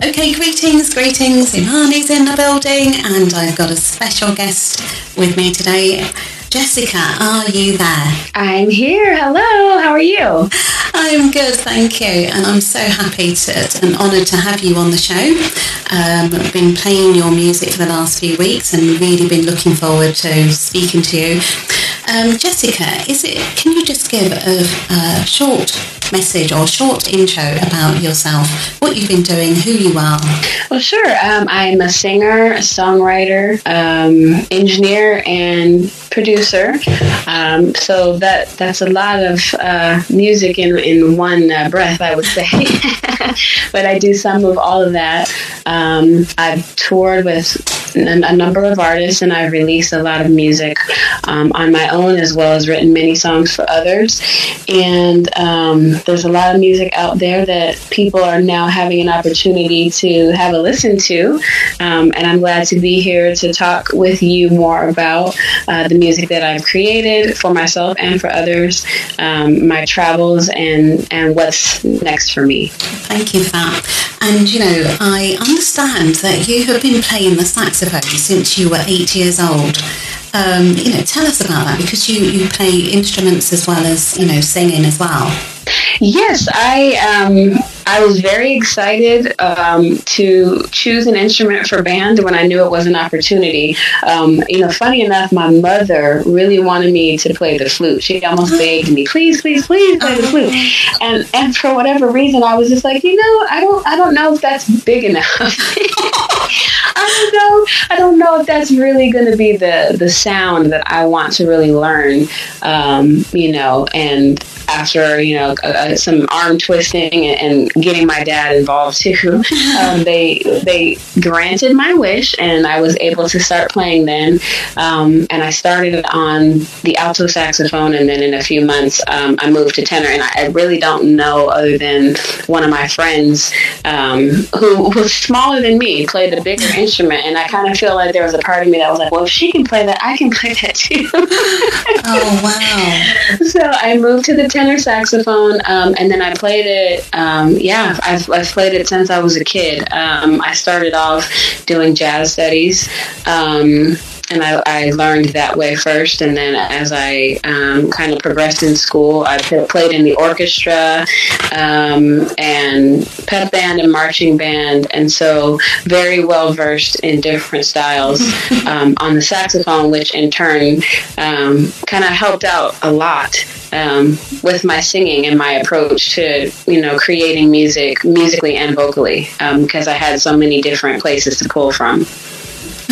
Okay, greetings, greetings. Imani's in the building, and I've got a special guest with me today. Jessica, are you there? I'm here. Hello. How are you? I'm good, thank you. And I'm so happy to, and honoured to have you on the show. Um, I've been playing your music for the last few weeks and really been looking forward to speaking to you. Um, Jessica, is it? Can you just give a, a short message or short intro about yourself, what you've been doing, who you are? Well, sure. Um, I'm a singer, a songwriter, um, engineer, and producer. Um, so that that's a lot of uh, music in in one uh, breath, I would say. but I do some of all of that. Um, I've toured with a number of artists, and I've released a lot of music um, on my own as well as written many songs for others. And um, there's a lot of music out there that people are now having an opportunity to have a listen to. Um, and I'm glad to be here to talk with you more about uh, the music that I've created for myself and for others, um, my travels, and, and what's next for me. Thank you for that. And you know, I understand that you have been playing the saxophone since you were eight years old. Um, you know, tell us about that because you, you play instruments as well as, you know, singing as well. Yes, I um, I was very excited um, to choose an instrument for band when I knew it was an opportunity. Um, you know, funny enough, my mother really wanted me to play the flute. She almost begged me, "Please, please, please play the flute." And and for whatever reason, I was just like, you know, I don't I don't know if that's big enough. I don't know. I don't know if that's really going to be the the sound that I want to really learn. Um, you know, and after you know uh, some arm twisting and, getting my dad involved too, um, they they granted my wish, and I was able to start playing then. Um, and I started on the alto saxophone, and then in a few months um, I moved to tenor. And I, I, really don't know other than one of my friends um, who was smaller than me played a bigger instrument, and I kind of feel like there was a part of me that was like, well, if she can play that, I can play that too. oh wow! So I moved to the tenor saxophone, um, and then I played it. Um, yeah, I've, I've, played it since I was a kid. Um, I started off doing jazz studies. And I, I, learned that way first. And then as I um, kind of progressed in school, I played in the orchestra um, and pep band and marching band, and so very well versed in different styles um, on the saxophone, which in turn um, kind of helped out a lot. Um, with my singing and my approach to you know creating music musically and vocally because um, I had so many different places to pull from.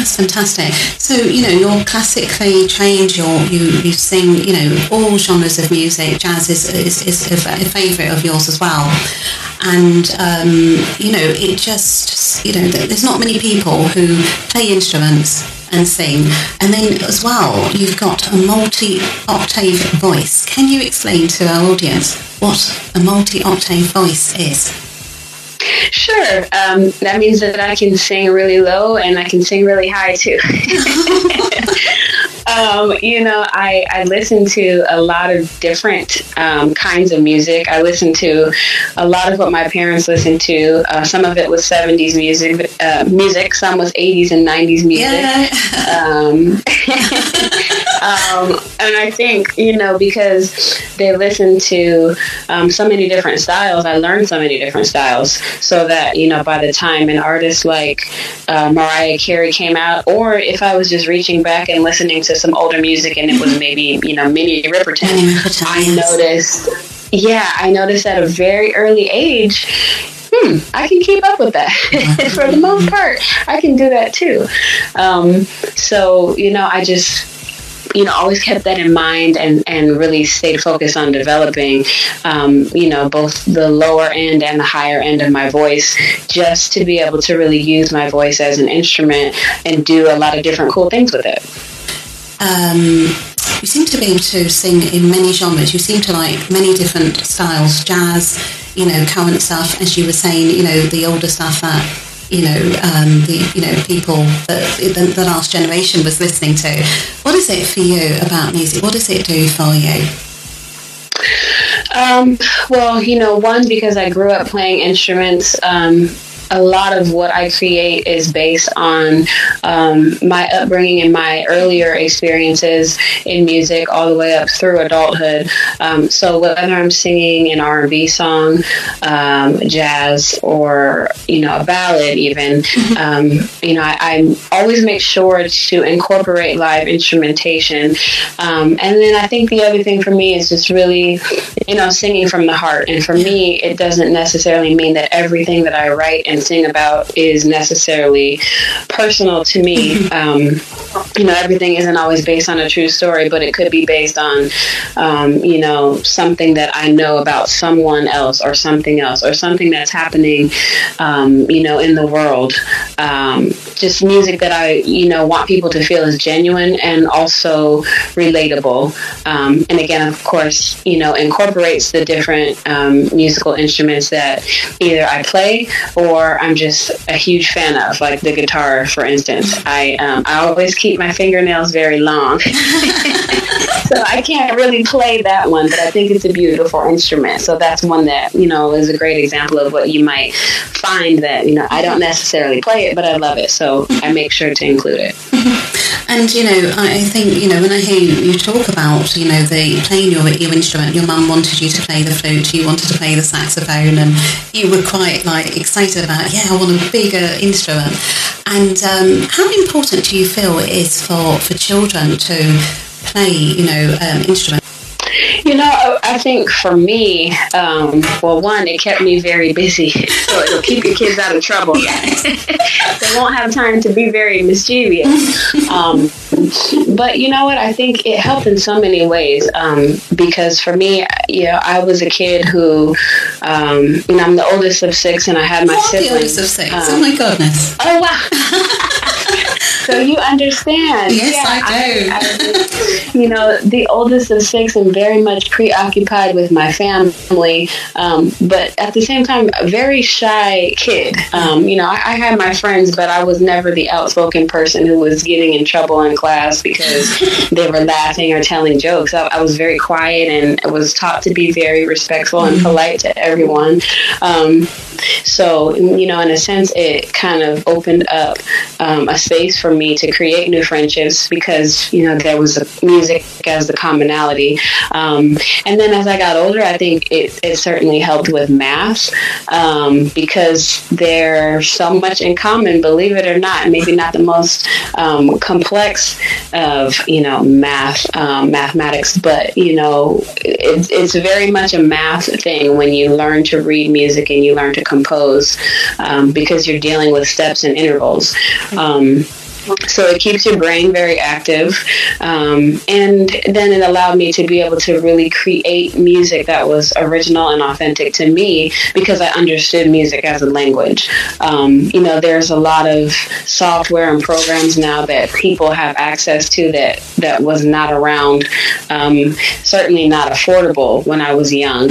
That's fantastic. So, you know, you're classically trained, you're, you, you sing, you know, all genres of music. Jazz is, is, is a, a favourite of yours as well. And, um, you know, it just, you know, there's not many people who play instruments and sing. And then as well, you've got a multi-octave voice. Can you explain to our audience what a multi-octave voice is? Sure. Um, that means that I can sing really low and I can sing really high too. um, you know, I, I listen to a lot of different um, kinds of music. I listen to a lot of what my parents listened to. Uh, some of it was 70s music, uh, music. Some was 80s and 90s music. Yeah. Um, um, and I think, you know, because they listen to um, so many different styles, I learned so many different styles. So that, you know, by the time an artist like uh, Mariah Carey came out, or if I was just reaching back and listening to some older music and it was maybe, you know, Minnie Riperton, I noticed, yeah, I noticed at a very early age, hmm, I can keep up with that. For the most part, I can do that too. Um, so, you know, I just, you know, always kept that in mind and, and really stayed focused on developing, um, you know, both the lower end and the higher end of my voice, just to be able to really use my voice as an instrument and do a lot of different cool things with it. Um, you seem to be able to sing in many genres. You seem to like many different styles, jazz, you know, current stuff, as you were saying, you know, the older stuff that you know, um, the you know people that the, the, last generation was listening to. What is it for you about music? What does it do for you? Um, well, you know, one because I grew up playing instruments. Um, a lot of what I create is based on um, my upbringing and my earlier experiences in music, all the way up through adulthood. Um, so whether I'm singing an R&B song, um, jazz, or you know a ballad, even, um, you know, I, I, always make sure to incorporate live instrumentation. Um, and then I think the other thing for me is just really, you know, singing from the heart. And for me, it doesn't necessarily mean that everything that I write and sing about is necessarily personal to me. Um, you know, everything isn't always based on a true story, but it could be based on, um, you know, something that I know about someone else or something else or something that's happening, um, you know, in the world. Um, just music that I, you know, want people to feel is genuine and also relatable. Um, and again, of course, you know, incorporates the different um, musical instruments that either I play or I'm just a huge fan of, like the guitar, for instance. I um, I always keep my fingernails very long, so I can't really play that one, but I think it's a beautiful instrument. So that's one that you know is a great example of what you might find that you know I don't necessarily play it, but I love it. So I make sure to include it. And you know, I think you know when I hear you talk about you know the playing your your instrument, your mum wanted you to play the flute, you wanted to play the saxophone, and you were quite like excited about yeah, I want a bigger instrument. And um, how important do you feel it is for for children to play you know um, instruments? You know, I think for me, um, well, one, it kept me very busy, so it'll keep your kids out of trouble. they won't have time to be very mischievous. Um, but you know what? I think it helped in so many ways um, because for me, you know, I was a kid who, um, you know, I'm the oldest of six, and I had my siblings. the oldest of six. oh my goodness! Oh wow! so you understand? Yes, yeah, I do. I, I, you know, the oldest of six, and very much preoccupied with my family, um, but at the same time, a very shy kid. Um, you know, I, I, had my friends, but I was never the outspoken person who was getting in trouble in class because they were laughing or telling jokes. I, I, was very quiet and was taught to be very respectful and polite to everyone. Um, so, you know, in a sense, it kind of opened up um, a space for me to create new friendships because, you know, there was music as the commonality. Um, and then as I got older, I think it, it certainly helped with math um, because there's so much in common, believe it or not. Maybe not the most um, complex of, you know, math, um, mathematics, but, you know, it, it's very much a math thing when you learn to read music and you learn to compose um, because you're dealing with steps and intervals. Um, so it keeps your brain very active. Um, and then it allowed me to be able to really create music that was original and authentic to me because i understood music as a language. Um, you know there's a lot of software and programs now that people have access to that that was not around um, certainly not affordable when i was young.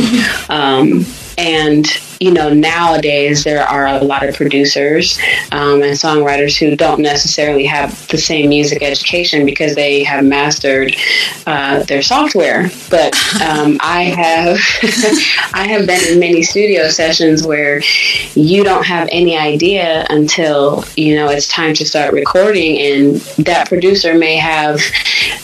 Um, and you know, nowadays there are a lot of producers um, and songwriters who don't necessarily have the same music education because they have mastered uh, their software. But um, I have I have been in many studio sessions where you don't have any idea until you know it's time to start recording, and that producer may have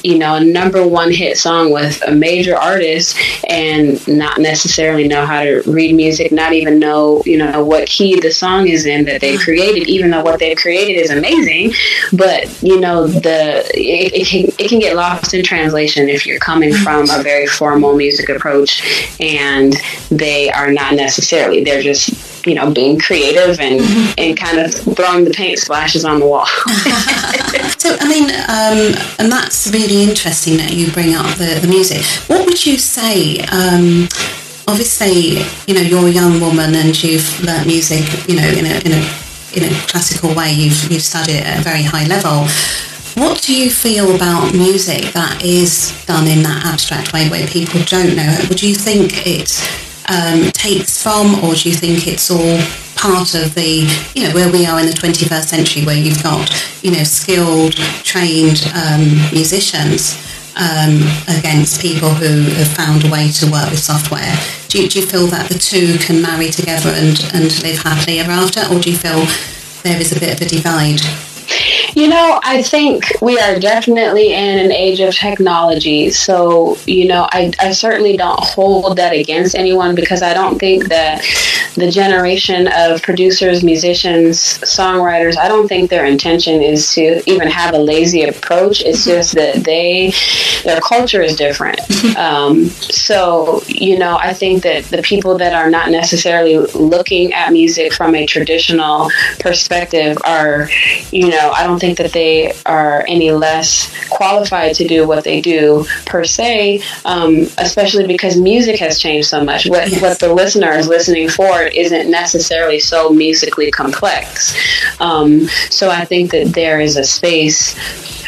you know a number one hit song with a major artist and not necessarily know how to read music, not even even know, you know, what key the song is in that they created, even though what they've created is amazing. But you know, the it, it, can it can get lost in translation if you're coming from a very formal music approach, and they are not necessarily. They're just you know being creative and and kind of throwing the paint splashes on the wall. so I mean, um, and that's really interesting that you bring up the, the music. What would you say? Um, obviously, you know, you're a young woman and you've learnt music, you know, in a, in a, in a classical way. You've, you've studied at a very high level. What do you feel about music that is done in that abstract way where people don't know it? Would you think it um, takes from or do you think it's all part of the, you know, where we are in the 21st century where you've got, you know, skilled, trained um, musicians um, against people who have found a way to work with software. Do you, do you feel that the two can marry together and, and live happily ever after, or do you feel there is a bit of a divide? You know, I think we are definitely in an age of technology. So, you know, I, I certainly don't hold that against anyone because I don't think that the generation of producers, musicians, songwriters, I don't think their intention is to even have a lazy approach. It's mm-hmm. just that they, their culture is different. Mm-hmm. Um, so, you know, I think that the people that are not necessarily looking at music from a traditional perspective are, you know, I don't think that they are any less qualified to do what they do per se, um, especially because music has changed so much. What, yes. what the listener is listening for isn't necessarily so musically complex. Um, so I think that there is a space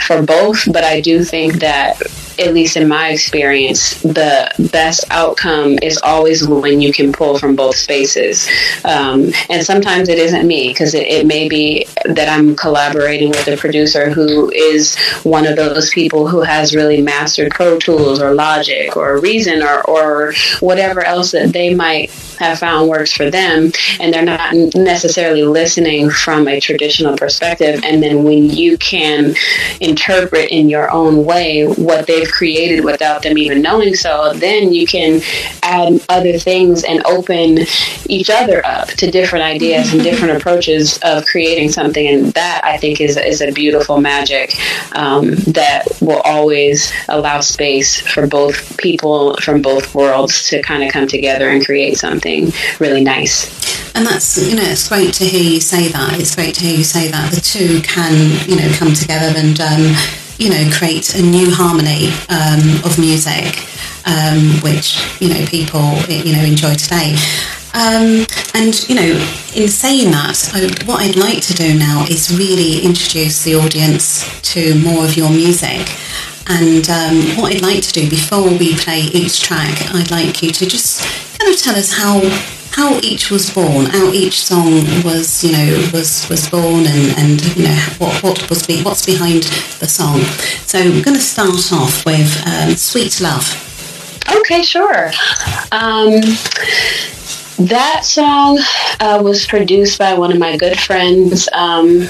for both, but I do think that at least in my experience, the best outcome is always when you can pull from both spaces. Um, and sometimes it isn't me because it, it, may be that I'm collaborating with a producer who is one of those people who has really mastered Pro Tools or Logic or Reason or, or whatever else that they might have found works for them. And they're not necessarily listening from a traditional perspective. And then when you can interpret in your own way what they've created without them even knowing so, then you can add other things and open each other up to different ideas and different approaches of creating something. And that I think is, is a beautiful magic um, that will always allow space for both people from both worlds to kind of come together and create something really nice. And that's, you know, it's great to hear you say that. It's great to hear you say that the two can, you know, come together and, um, you know, create a new harmony um, of music, um, which you know people you know enjoy today. Um, and you know, in saying that, I, what I'd like to do now is really introduce the audience to more of your music. And um, what I'd like to do before we play each track, I'd like you to just kind of tell us how how each was born, how each song was, you know, was was born, and, and you know what what was be, what's behind the song. So we're going to start off with um, "Sweet Love." Okay, sure. Um, that song uh, was produced by one of my good friends. Um,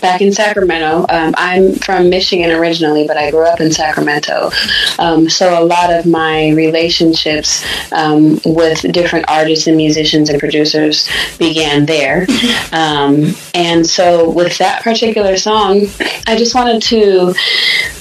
back in Sacramento. Um, I'm from Michigan originally, but I grew up in Sacramento. Um, so a lot of my relationships um, with different artists and musicians and producers began there. Um, and so with that particular song, I just wanted to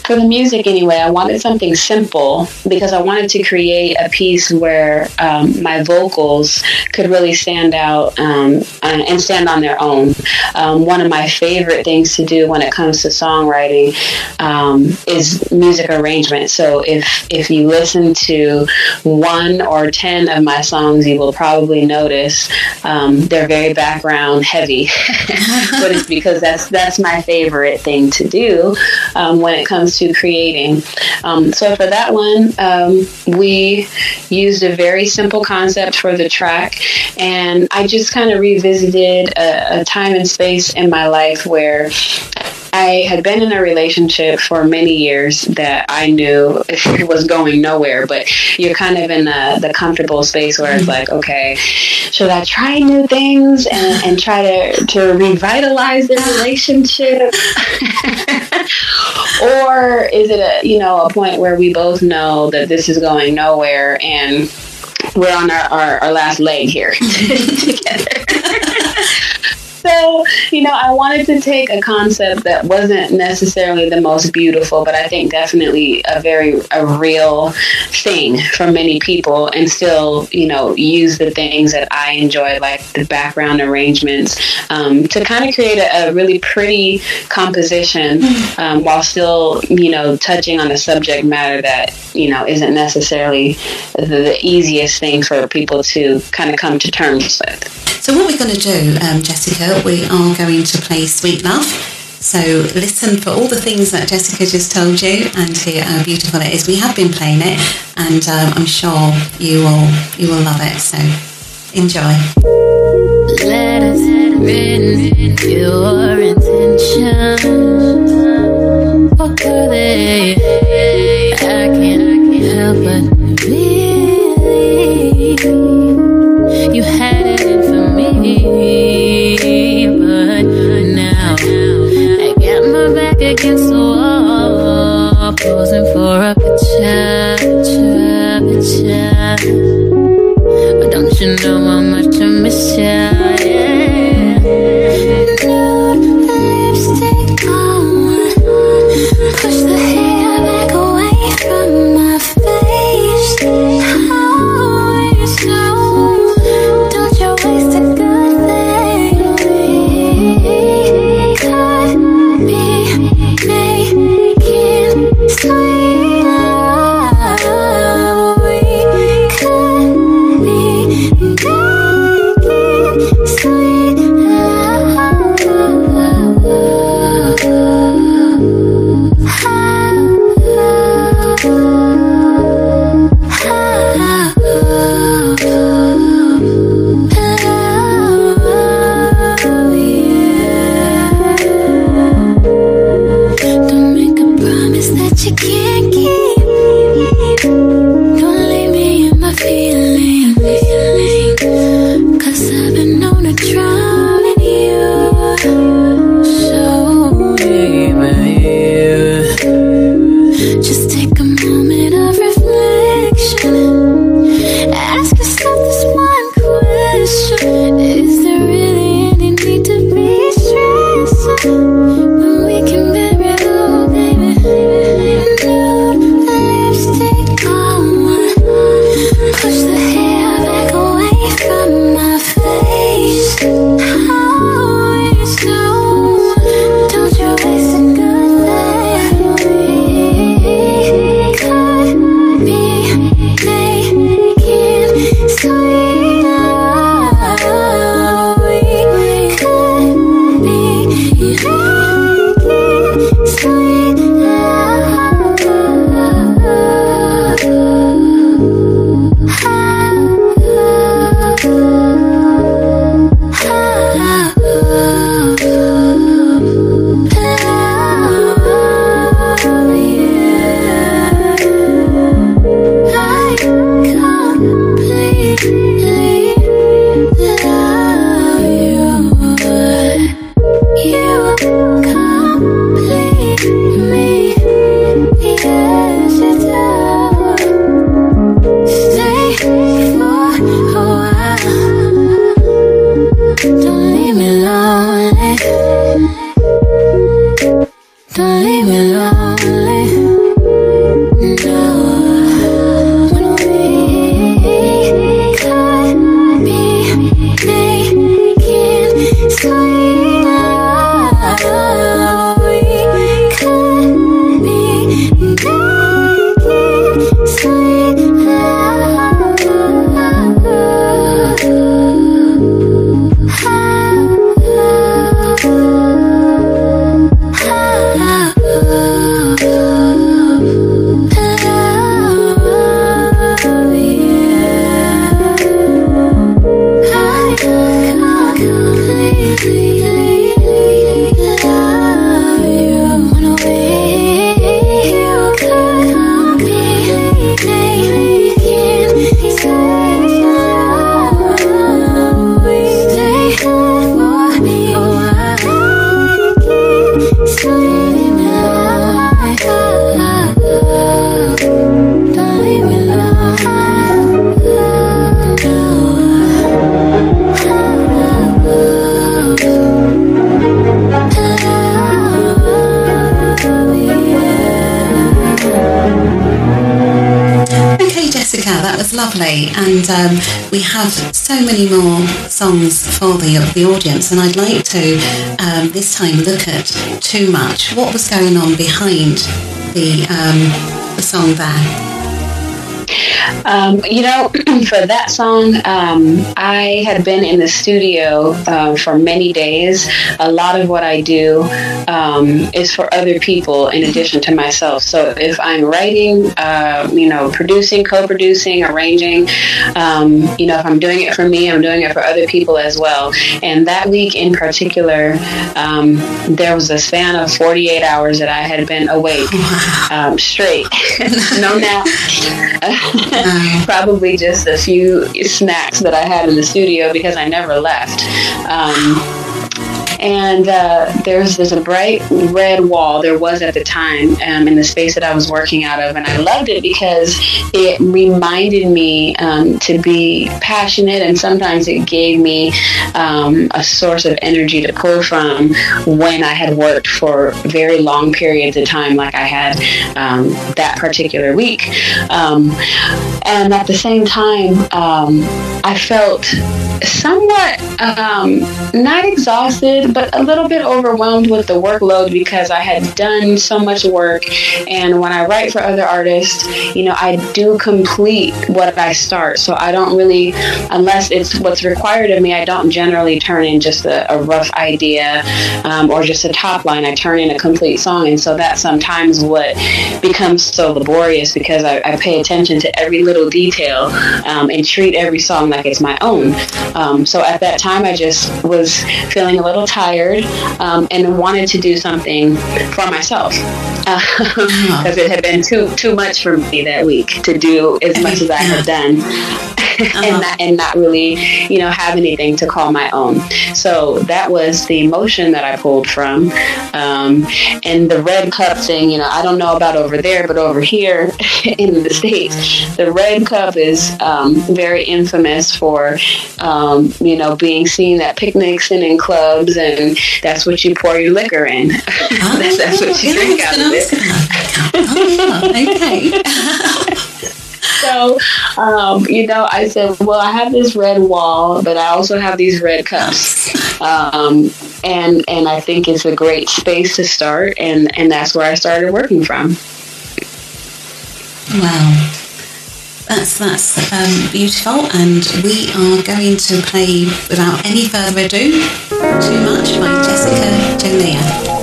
for the music anyway, I wanted something simple because I wanted to create a piece where um, my vocals could really stand out um, and stand on their own. Um, one of my favorite things to do when it comes to songwriting um, is music arrangement. So if if you listen to one or ten of my songs, you will probably notice um, they're very background heavy, but it's because that's that's my favorite thing to do um, when it comes to creating. Um, so for that one, um, we used a very simple concept for the track, and I just kind of revisited a, a time and space in my life where I had been in a relationship for many years that I knew it was going nowhere, but you're kind of in the, the comfortable space where it's like, okay, should I try new things and, and try to, to revitalize the relationship? or is it a, you know, a point where we both know that this is going nowhere and we're on our, our, our last leg here together? So, you know, I wanted to take a concept that wasn't necessarily the most beautiful, but I think definitely a very a real thing for many people and still, you know, use the things that I enjoy, like the background arrangements, um, to kind of create a, a really pretty composition um, while still, you know, touching on a subject matter that, you know, isn't necessarily the, the easiest thing for people to kind of come to terms with. So what we're going to do, um, Jessica, we are going to play Sweet Love. So listen for all the things that Jessica just told you and hear how beautiful it is. We have been playing it and um, I'm sure you will you will love it. So enjoy. Let us your intentions. What they? lovely, songs for the the audience. And I'd like to um, this time look at "Too Much." What was going on behind the um, the song there? Um, you know, for that song, um, I had been in the studio uh, for many days. A lot of what I do um, is for other people in addition to myself. So if I'm writing, uh, you know, producing, co-producing, arranging, um, you know, if I'm doing it for me, I'm doing it for other people as well. And that week in particular, um, there was a span of 48 hours that I had been awake um, straight, no nap. Probably just a few snacks that I had in the studio because I never left. Um, and uh, there's there's a bright red wall. There was at the time um, in the space that I was working out of, and I loved it because it reminded me um, to be passionate, and sometimes it gave me um, a source of energy to pull from when I had worked for very long periods of time, like I had um, that particular week. Um, and at the same time, um, I felt somewhat not exhausted but a little bit overwhelmed with the workload because I had done so much work. And when I write for other artists, you know, I do complete what I start. So I don't really, unless it's what's required of me, I don't generally turn in just a, a rough idea um, or just a top line. I turn in a complete song. And so that's sometimes what becomes so laborious because I, I pay attention to every little detail um, and treat every song like it's my own. Um, so at that time, I just was feeling a little tired tired um, and wanted to do something for myself because uh, it had been too too much for me that week to do as much as I had done. Uh-huh. and not and not really, you know, have anything to call my own. So that was the emotion that I pulled from. Um, and the red cup thing, you know, I don't know about over there, but over here in the states, the red cup is um, very infamous for, um, you know, being seen at picnics and in clubs, and that's what you pour your liquor in. Oh, that's, that's, what you drink out of it. Oh, okay. so, um, you know, I said, well, I have this red wall, but I also have these red cups. Um, and and I think it's a great space to start, and, and that's where I started working from. Wow. That's that's um, beautiful, and we are going to play without any further ado. Too much by Jessica Jolia.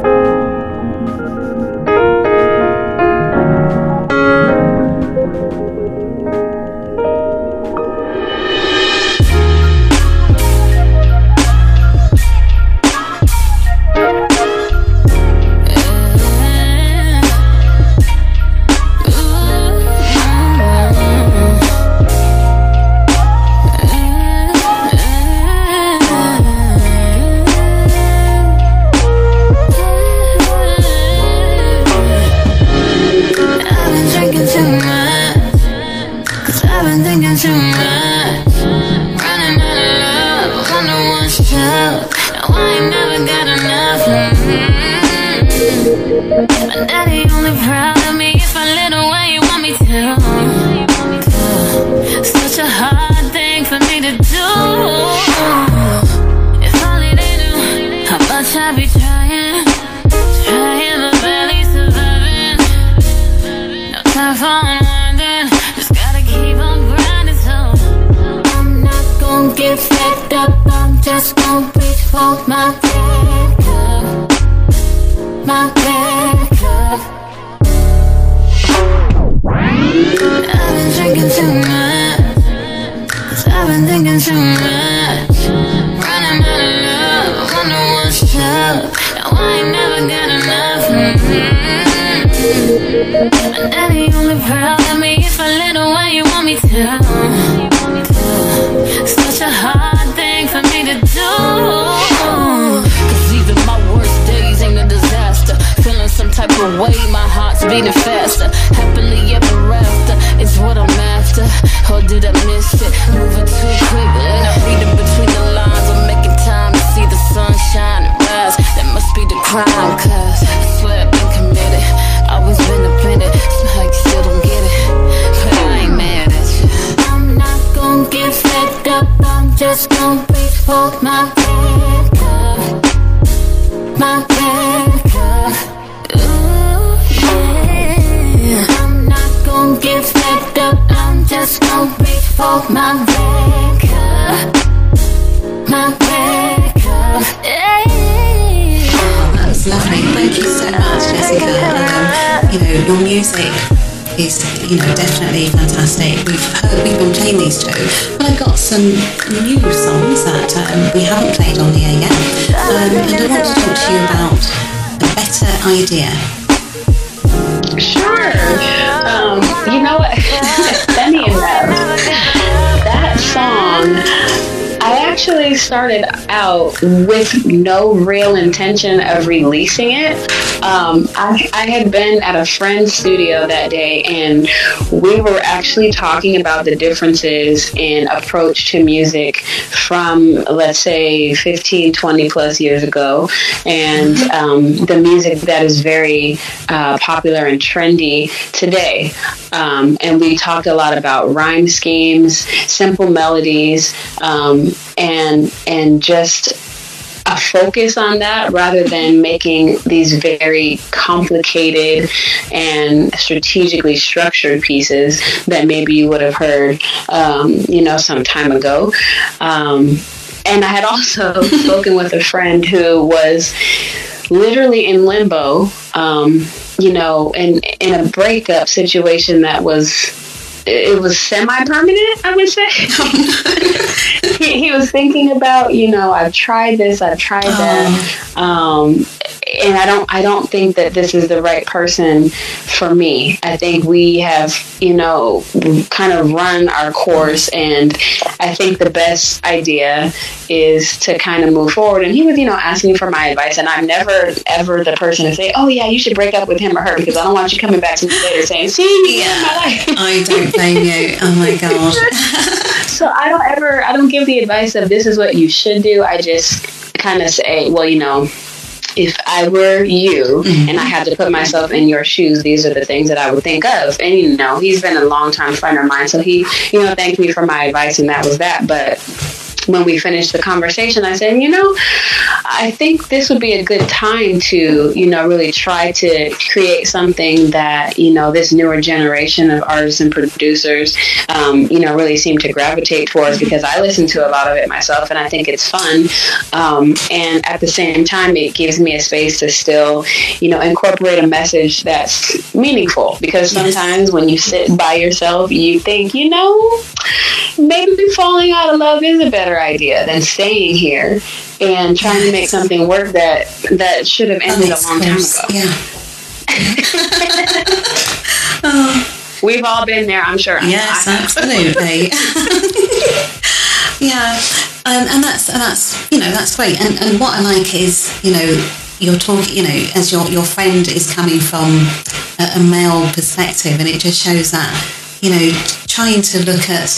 Real intention of releasing it. Um, I, I had been at a friend's studio that day and we were actually talking about the differences in approach to music from, let's say, 15, 20 plus years ago, and um, the music that is very uh, popular and trendy today. Um, and we talked a lot about rhyme schemes, simple melodies, um, and and just focus on that rather than making these very complicated and strategically structured pieces that maybe you would have heard, um, you know, some time ago. Um, and I had also spoken with a friend who was literally in limbo, um, you know, in in a breakup situation that was it was semi-permanent, I would say. he, he, was thinking about, you know, I've tried this, I've tried that, oh. um, and I don't, I don't think that this is the right person for me. I think we have, you know, kind of run our course, and I think the best idea is to kind of move forward. And he was, you know, asking for my advice, and I'm never ever the person to say, "Oh yeah, you should break up with him or her," because I don't want you coming back to me later saying, "See, yeah, I don't blame you. Oh my god. so I don't ever, I don't give the advice of this is what you should do. I just kind of say, well, you know, if I were you mm-hmm. and I had to put myself in your shoes, these are the things that I would think of. And you know, he's been a long time friend of mine, so he, you know, thanked me for my advice, and that was that. But when we finished the conversation, I said, you know, I think this would be a good time to, you know, really try to create something that, you know, this newer generation of artists and producers, um, you know, really seem to gravitate towards because I listen to a lot of it myself and I think it's fun. Um, and at the same time, it gives me a space to still, you know, incorporate a message that's meaningful because sometimes when you sit by yourself, you think, you know, maybe falling out of love is a better idea than staying here and trying to make something work that that should have ended a long time ago. Yeah. oh. We've all been there, I'm sure. Yes, absolutely. yeah, um, and that's and that's you know that's great. And and what I like is you know you're talking you know as your your friend is coming from a, a male perspective, and it just shows that you know trying to look at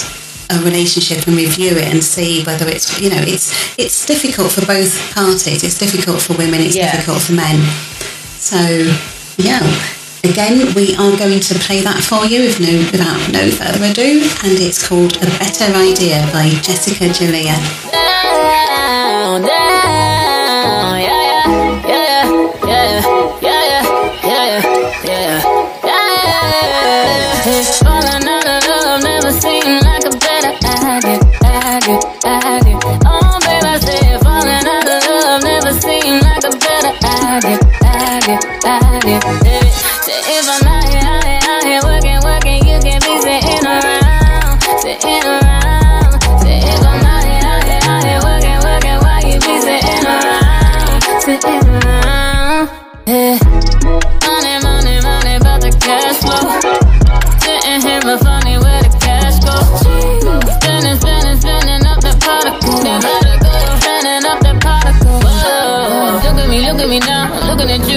a relationship and review it and see whether it's you know it's it's difficult for both parties it's difficult for women it's yeah. difficult for men. So yeah again we are going to play that for you with no, without no further ado and it's called a better idea by jessica Jolia down, down,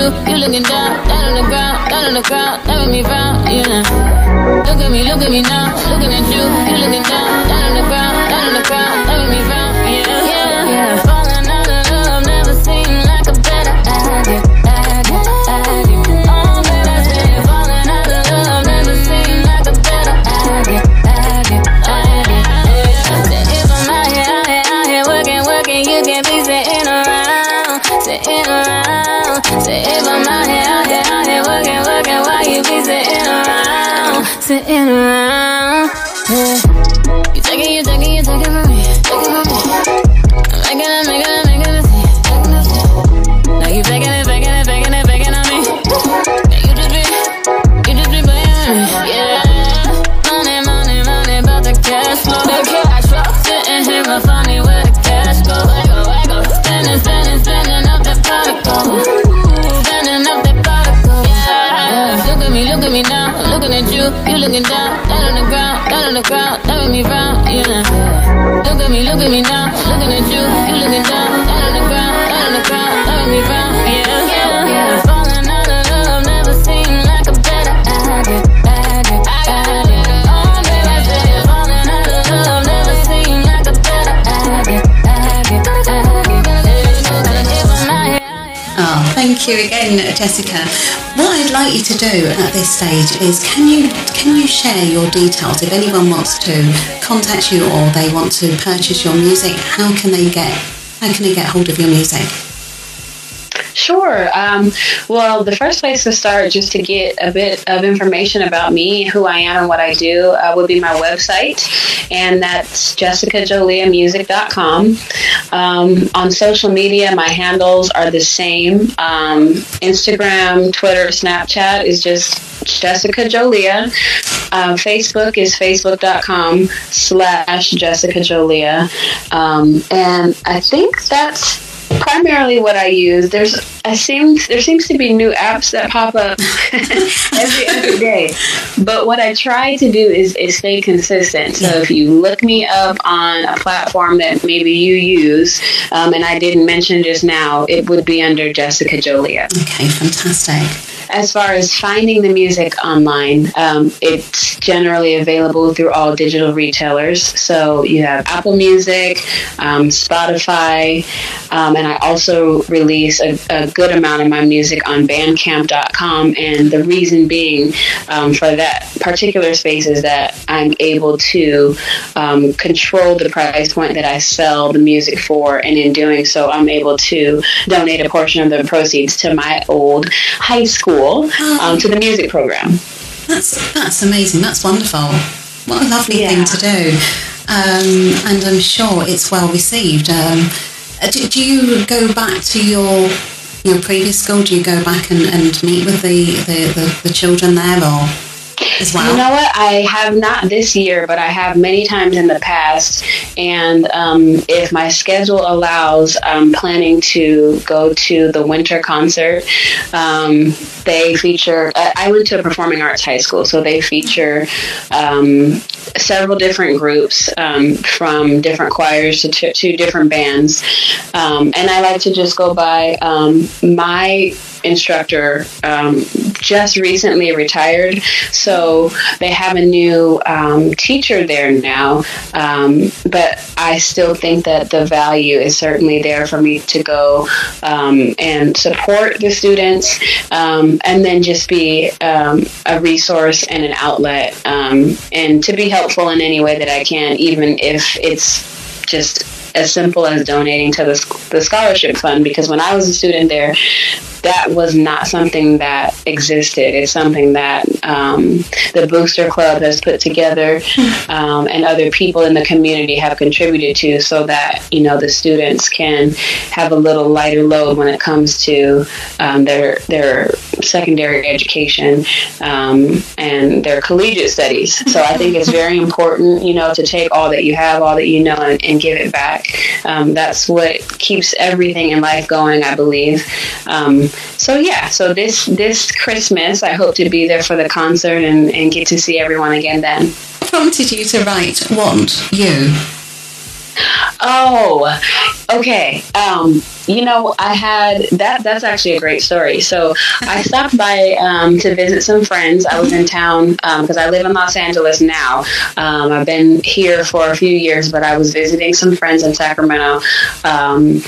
you looking down, down on the ground, down on the ground, that me frown, yeah. Look at me, look at me now, looking at you, you looking down, down on the ground, down on the ground, you again, Jessica. What I'd like you to do at this stage is can you can you share your details if anyone wants to contact you or they want to purchase your music? How can they get how can they get hold of your music? Sure. Um, well, the first place to start, just to get a bit of information about me, who I am, and what I do, uh, would be my website, and that's jessicajoliamusic.com. Um, on social media, my handles are the same. Um, Instagram, Twitter, Snapchat is just Jessica Jolia. Uh, Facebook is facebook.com slash Jessica Jolia. Um, and I think that's primarily what I use. There's I seem there seems to be new apps that pop up every every day. But what I try to do is, is stay consistent. So if you look me up on a platform that maybe you use, um, and I didn't mention just now, it would be under Jessica Jolia. Okay, fantastic. As far as finding the music online, um, it's generally available through all digital retailers. So you have Apple Music, um, Spotify, um, and I also release a, a, good amount of my music on Bandcamp.com. And the reason being um, for that particular space is that I'm able to um, control the price point that I sell the music for, and in doing so, I'm able to donate a portion of the proceeds to my old high school um, to the music program. That's that's amazing. That's wonderful. What a lovely yeah. thing to do. Um, and I'm sure it's well received. Um, uh, do, do, you go back to your your previous school? Do you go back and, and meet with the, the, the, the children there, or? As well? You know what? I have not this year, but I have many times in the past. And um, if my schedule allows, I'm planning to go to the winter concert. Um, they feature, I went to a performing arts high school, so they feature um, several different groups um, from different choirs to, t- to different bands. Um, and I like to just go by um, my instructor um, just recently retired, so they have a new um, teacher there now. Um, but I still think that the value is certainly there for me to go um, and support the students, um, and then just be um, a resource and an outlet, and to be helpful in any way that I can, even if it's just as simple as donating to the, the scholarship fund because when I was a student there, that was not something that existed. It's something that um, the Booster Club has put together um, and other people in the community have contributed to so that, you know, the students can have a little lighter load when it comes to um, their, their secondary education um, and their collegiate studies. So I think it's very important, you know, to take all that you have, all that you know, and, and give it back. Um, that's what keeps everything in life going, I believe. Um, so yeah, so this this Christmas, I hope to be there for the concert and, and get to see everyone again then. Prompted you to write "Want You"? Oh, okay. Um, you know, I had that. That's actually a great story. So I stopped by um, to visit some friends. I was in town because um, I live in Los Angeles now. Um, I've been here for a few years, but I was visiting some friends in Sacramento um,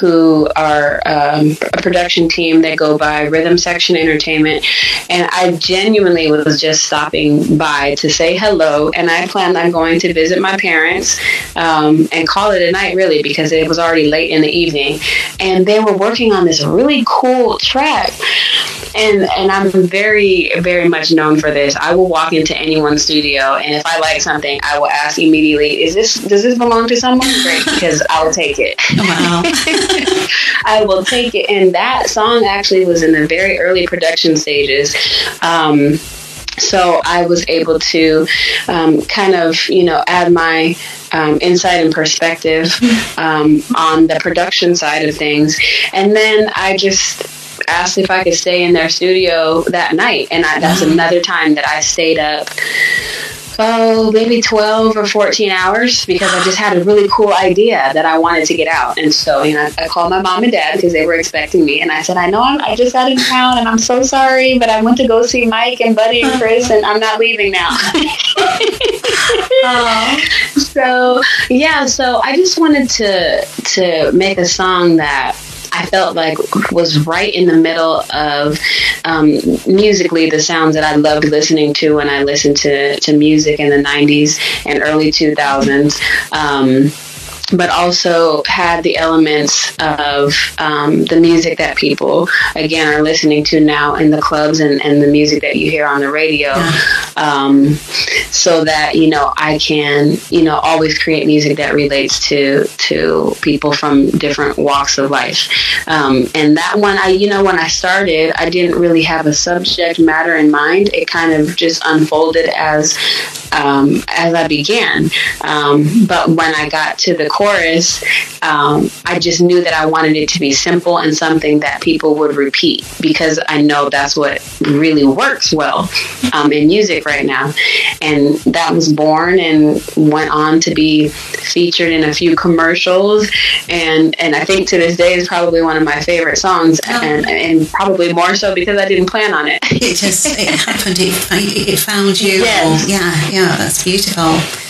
who are um, a production team that go by Rhythm Section Entertainment, and I genuinely was just stopping by to say hello. And I planned on going to visit my parents um, and call it a night, really, because it was already late in the evening and they were working on this really cool track. And and I'm very very much known for this. I will walk into anyone's studio, and if I like something, I will ask immediately, "Is this does this belong to someone?" Great, because I will take it. Wow. I will take it. And that song actually was in the very early production stages. Um, so I was able to um, kind of, you know, add my um, insight and perspective um, on the production side of things. And then I just asked if I could stay in their studio that night. And I, that's another time that I stayed up oh, maybe 12 or 14 hours because I just had a really cool idea that I wanted to get out. And so, you know, I called my mom and dad because they were expecting me. And I said, I know I'm, I just got in town and I'm so sorry, but I went to go see Mike and Buddy and Chris and I'm not leaving now. Um, so, yeah, so I just wanted to, to make a song that I felt like was right in the middle of um, musically the sounds that I loved listening to when I listened to, to music in the 90s and early 2000s. Um, but also had the elements of um, the music that people, again, are listening to now in the clubs and, and the music that you hear on the radio. Um, so that, you know, I can, you know, always create music that relates to, to people from different walks of life. Um, and that one, I, you know, when I started, I didn't really have a subject matter in mind. It kind of just unfolded as um, as I began. Um, but when I got to the chorus, um, I just knew that I wanted it to be simple and something that people would repeat because I know that's what really works well um, in music right now. And that was born and went on to be featured in a few commercials. And, and I think to this day is probably one of my favorite songs, oh. and, and probably more so because I didn't plan on it. it just it happened. It, it found you. Yes. Or, yeah yeah, that's beautiful.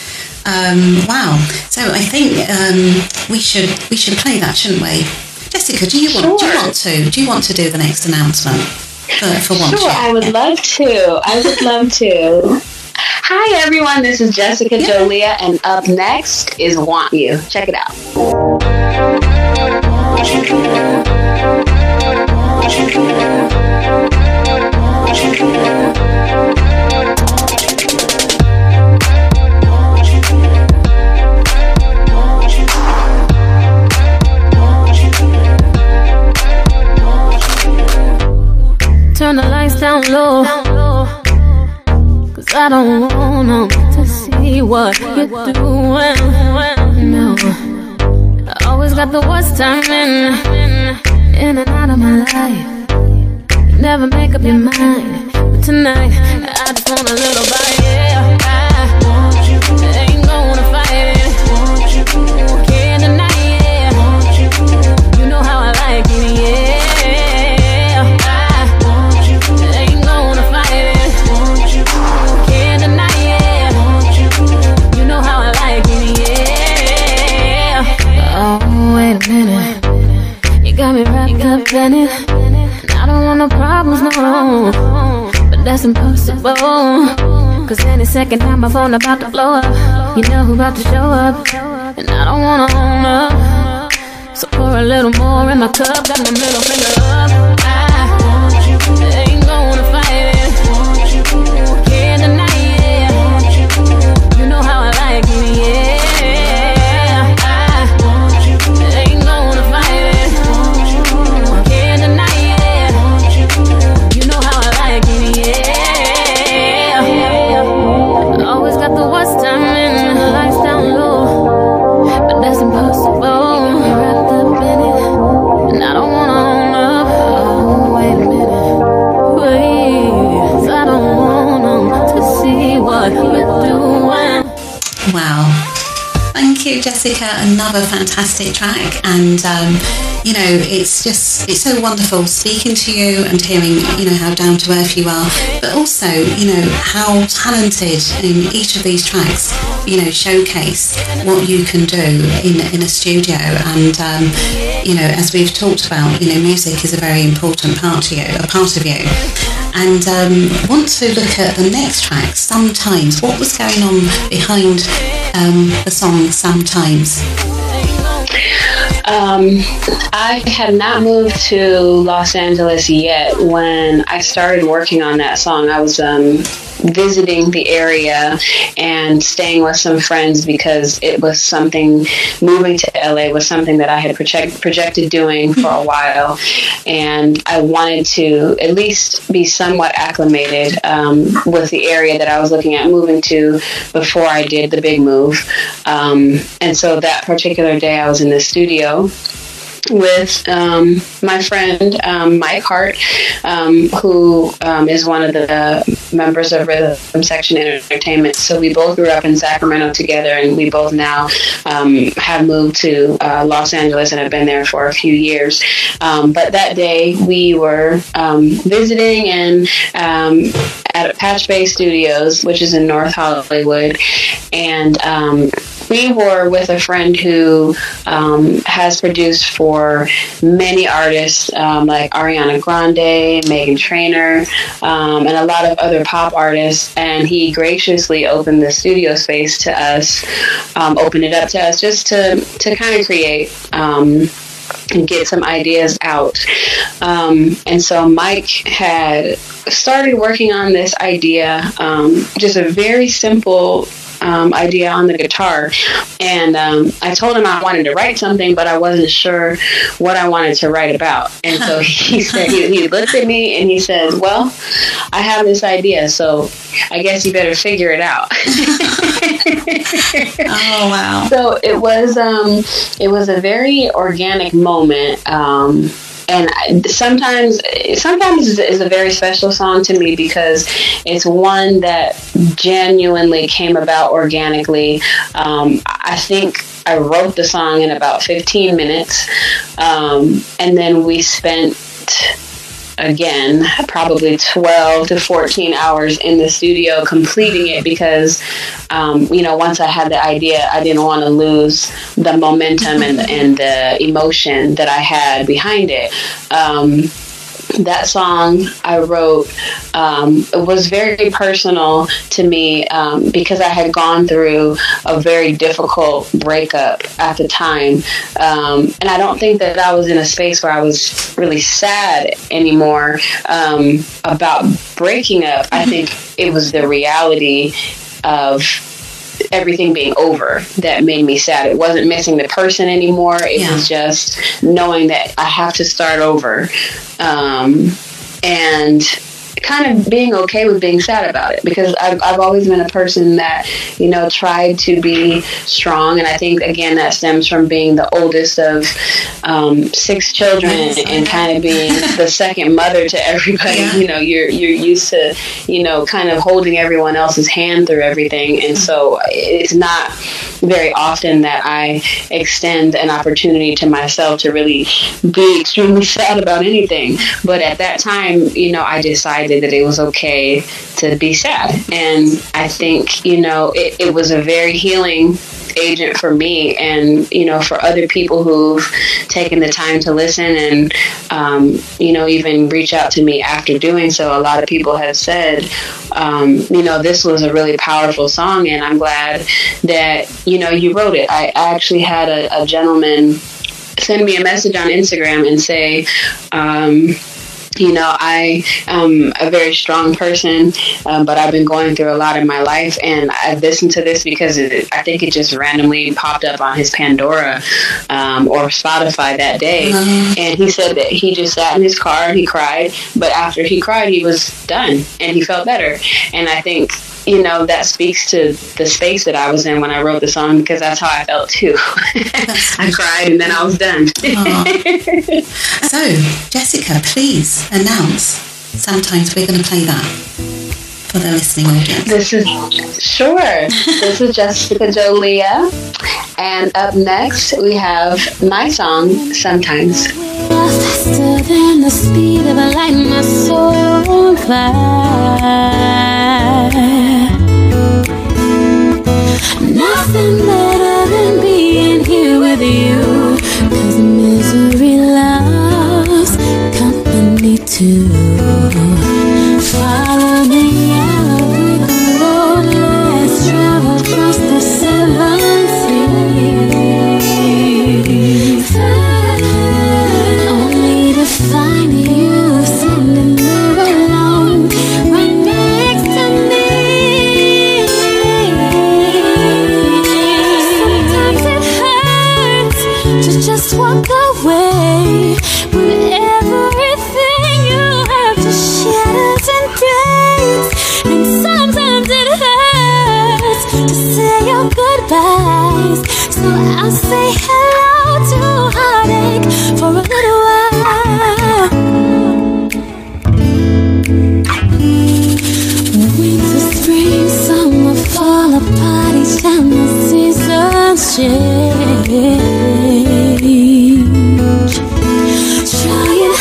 Um, wow. So I think um, we should we should play that, shouldn't we? Jessica, do you want sure. do you want to do you want to do the next announcement for, for once? Sure, I would yeah. love to. I would love to. Hi everyone, this is Jessica yeah. Jolia, and up next is Want You. Check it out. Down low. Cause I don't want them to see what you're doing. No, I always got the worst timing in and out of my life. You never make up your mind. But tonight, I just want a little bite. But that's impossible. Cause any second now my phone about to blow up. You know who about to show up. And I don't wanna own up. So pour a little more in my cup. Got my middle finger up. I Jessica, another fantastic track, and um, you know it's just it's so wonderful speaking to you and hearing you know how down to earth you are, but also you know how talented in each of these tracks you know showcase what you can do in in a studio, and um, you know as we've talked about, you know music is a very important part to you, a part of you. And um, want to look at the next track, Sometimes. What was going on behind um, the song Sometimes? Um, I had not moved to Los Angeles yet when I started working on that song. I was um, visiting the area and staying with some friends because it was something moving to LA was something that I had project, projected doing for a while, and I wanted to at least be somewhat acclimated um, with the area that I was looking at moving to before I did the big move. Um, and so that particular day, I was in the studio with um, my friend um, Mike Hart, um, who um, is one of the members of Rhythm Section Entertainment. So we both grew up in Sacramento together, and we both now um, have moved to uh, Los Angeles and have been there for a few years. But that day we were visiting and at Patch Bay Studios, which is in North Hollywood, and we were with a friend who um, has produced for many artists um, like Ariana Grande, Meghan Trainor, um, and a lot of other pop artists. And he graciously opened the studio space to us, um, opened it up to us just to, to kind of create um, and get some ideas out. Um, and so Mike had started working on this idea, um, just a very simple um, idea on the guitar. And um, I told him I wanted to write something, but I wasn't sure what I wanted to write about. And so he said, he, he looked at me and he said, Well, I have this idea, so I guess you better figure it out. oh wow! So it was um, it was a very organic moment. Um, and sometimes sometimes is a very special song to me because it's one that genuinely came about organically. Um, I think I wrote the song in about 15 minutes, um, and then we spent again probably 12 to 14 hours in the studio completing it because um, you know once i had the idea i didn't want to lose the momentum and, and the emotion that i had behind it. Um, that song I wrote um, was very personal to me um, because I had gone through a very difficult breakup at the time. Um, and I don't think that I was in a space where I was really sad anymore um, about breaking up. I think it was the reality of everything being over that made me sad. It wasn't missing the person anymore. It yeah. was just knowing that I have to start over. Um, and kind of being okay with being sad about it because I've, I've always been a person that you know tried to be strong. And I think again that stems from being the oldest of um, six children and kind of being the second mother to everybody. You know you're you're used to you know kind of holding everyone else's hand through everything. And so it's not very often that I extend an opportunity to myself to really be extremely sad about anything. But at that time you know I decided that it was okay to be sad. And I think, you know, it, it was a very healing agent for me and you know for other people who've taken the time to listen and um, you know even reach out to me after doing so a lot of people have said um, you know this was a really powerful song and i'm glad that you know you wrote it i, I actually had a, a, gentleman send me a message on instagram and say um, you know, I am a very strong person, um, but I've been going through a lot in my life, and I listened to this because it, I think it just randomly popped up on his Pandora um, or Spotify that day, uh-huh. and he said that he just sat in his car and he cried, but after he cried, he was done and he felt better, and I think you know, that speaks to the space that I was in when I wrote the song because that's how I felt too. I cried and then I was done. so, Jessica, please announce. Sometimes we're going to play that for the listening audience. This is sure. this is Jessica Jolia, and up next we have my song. Sometimes. Faster than the speed of light, my soul Nothing better than being here with you. Cause misery loves company too. I'll say hello to heartache for a little while. Winter, spring, summer, fall the seasons change.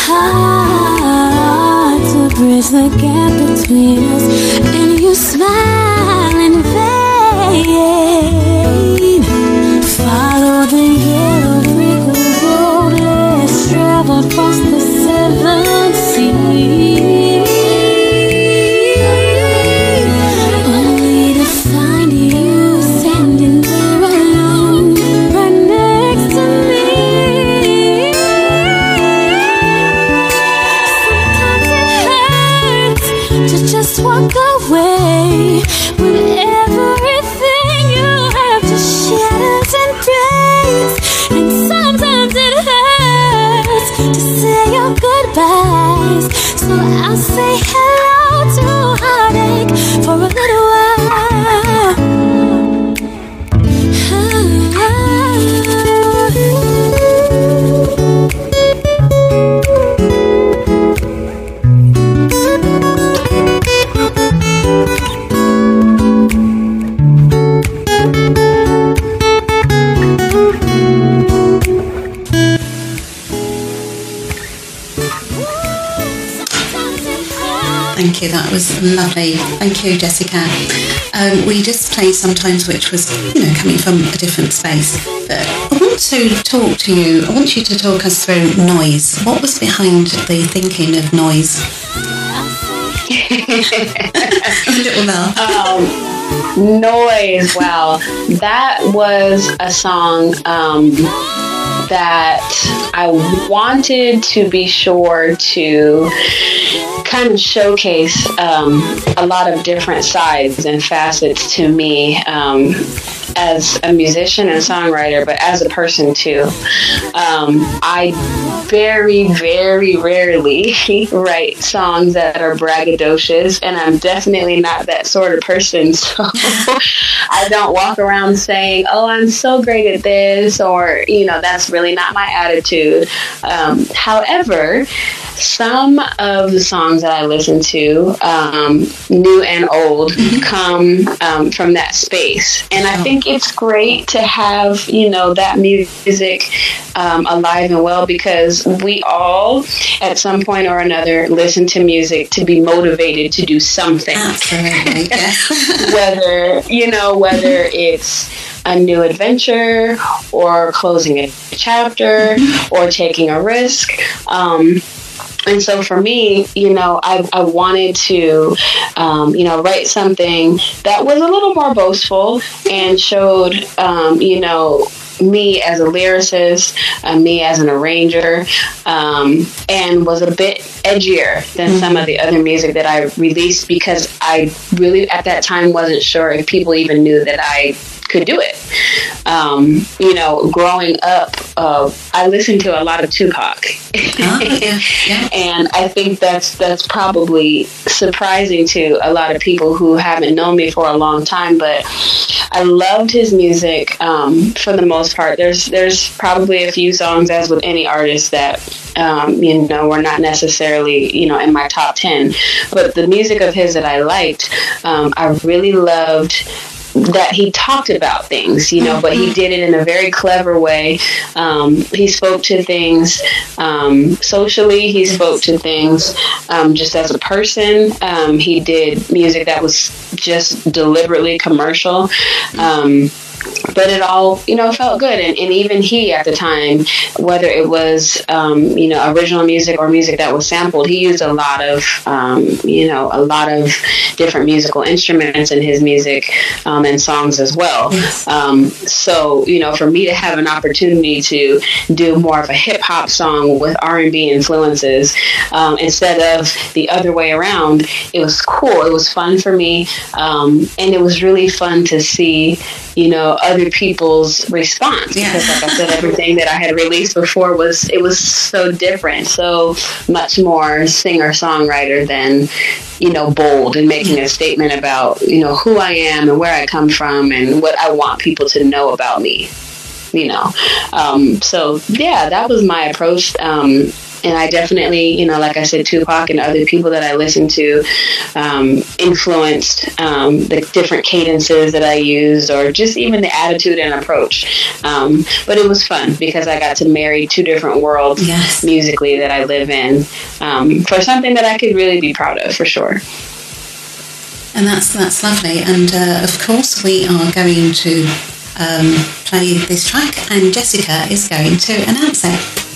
hard to bridge the gap between us, and you smile lovely. Thank you, Jessica. Um, we just played sometimes, which was you know coming from a different space. But I want to talk to you. I want you to talk us through noise. What was behind the thinking of noise? a little laugh. Um, noise. Wow, that was a song. Um, that I wanted to be sure to kind of showcase um, a lot of different sides and facets to me. Um, as a musician and songwriter, but as a person too. Um, I very, very rarely write songs that are braggadocious, and I'm definitely not that sort of person. So I don't walk around saying, "Oh, I'm so great at this," or you know, that's really not my attitude. Um, however, some of the songs that I listen to, um, new and old, come um, from that space, and I think it's great to have you know that music um, alive and well because we all, at some point or another, listen to music to be motivated to do something. Absolutely. whether you know whether it's a new adventure or closing a chapter or taking a risk. Um, and so for me, you know, I, I wanted to, um, you know, write something that was a little more boastful and showed, um, you know, me as a lyricist, uh, me as an arranger, um, and was a bit edgier than mm-hmm. some of the other music that I released because I really at that time wasn't sure if people even knew that I could do it. Um, you know, growing up, uh, I listen to a lot of Tupac, oh, yeah, yeah. and I think that's that's probably surprising to a lot of people who haven't known me for a long time. But I loved his music um, for the most part. There's there's probably a few songs, as with any artist, that um, you know were not necessarily you know in my top ten, but the music of his that I liked, um, I really loved that he talked about things, you know, but he mm-hmm. did it in a very clever way. Um, he spoke to things um, socially, he spoke to things um, just as a person. Um, he did music that was just deliberately commercial. Um, but it all you know felt good. And, and even he at the time whether it was um, you know original music or music that was sampled he used a lot of um, you know a lot of different musical instruments in his music um, and songs as well. Um, so you know for me to have an opportunity to do more of a hip-hop song with r&b influences um, instead of the other way around it was cool. It was fun for me. Um, and it was really fun to see you know other people's response. Yeah. because like I said everything that I had released before was it was so different so much more singer songwriter than you know bold and making a statement about you know who I am and where I come from and what I want people to know about me you know. Um, so yeah that was my approach. Um, and I definitely, you know, like I said, Tupac and other people that I listened to um, influenced um, the different cadences that I used, or just even the attitude and approach. Um, but it was fun because I got to marry two different worlds yes. musically that I live in um, for something that I could really be proud of, for sure. And that's that's lovely. And uh, of course, we are going to um, play this track, and Jessica is going to announce it.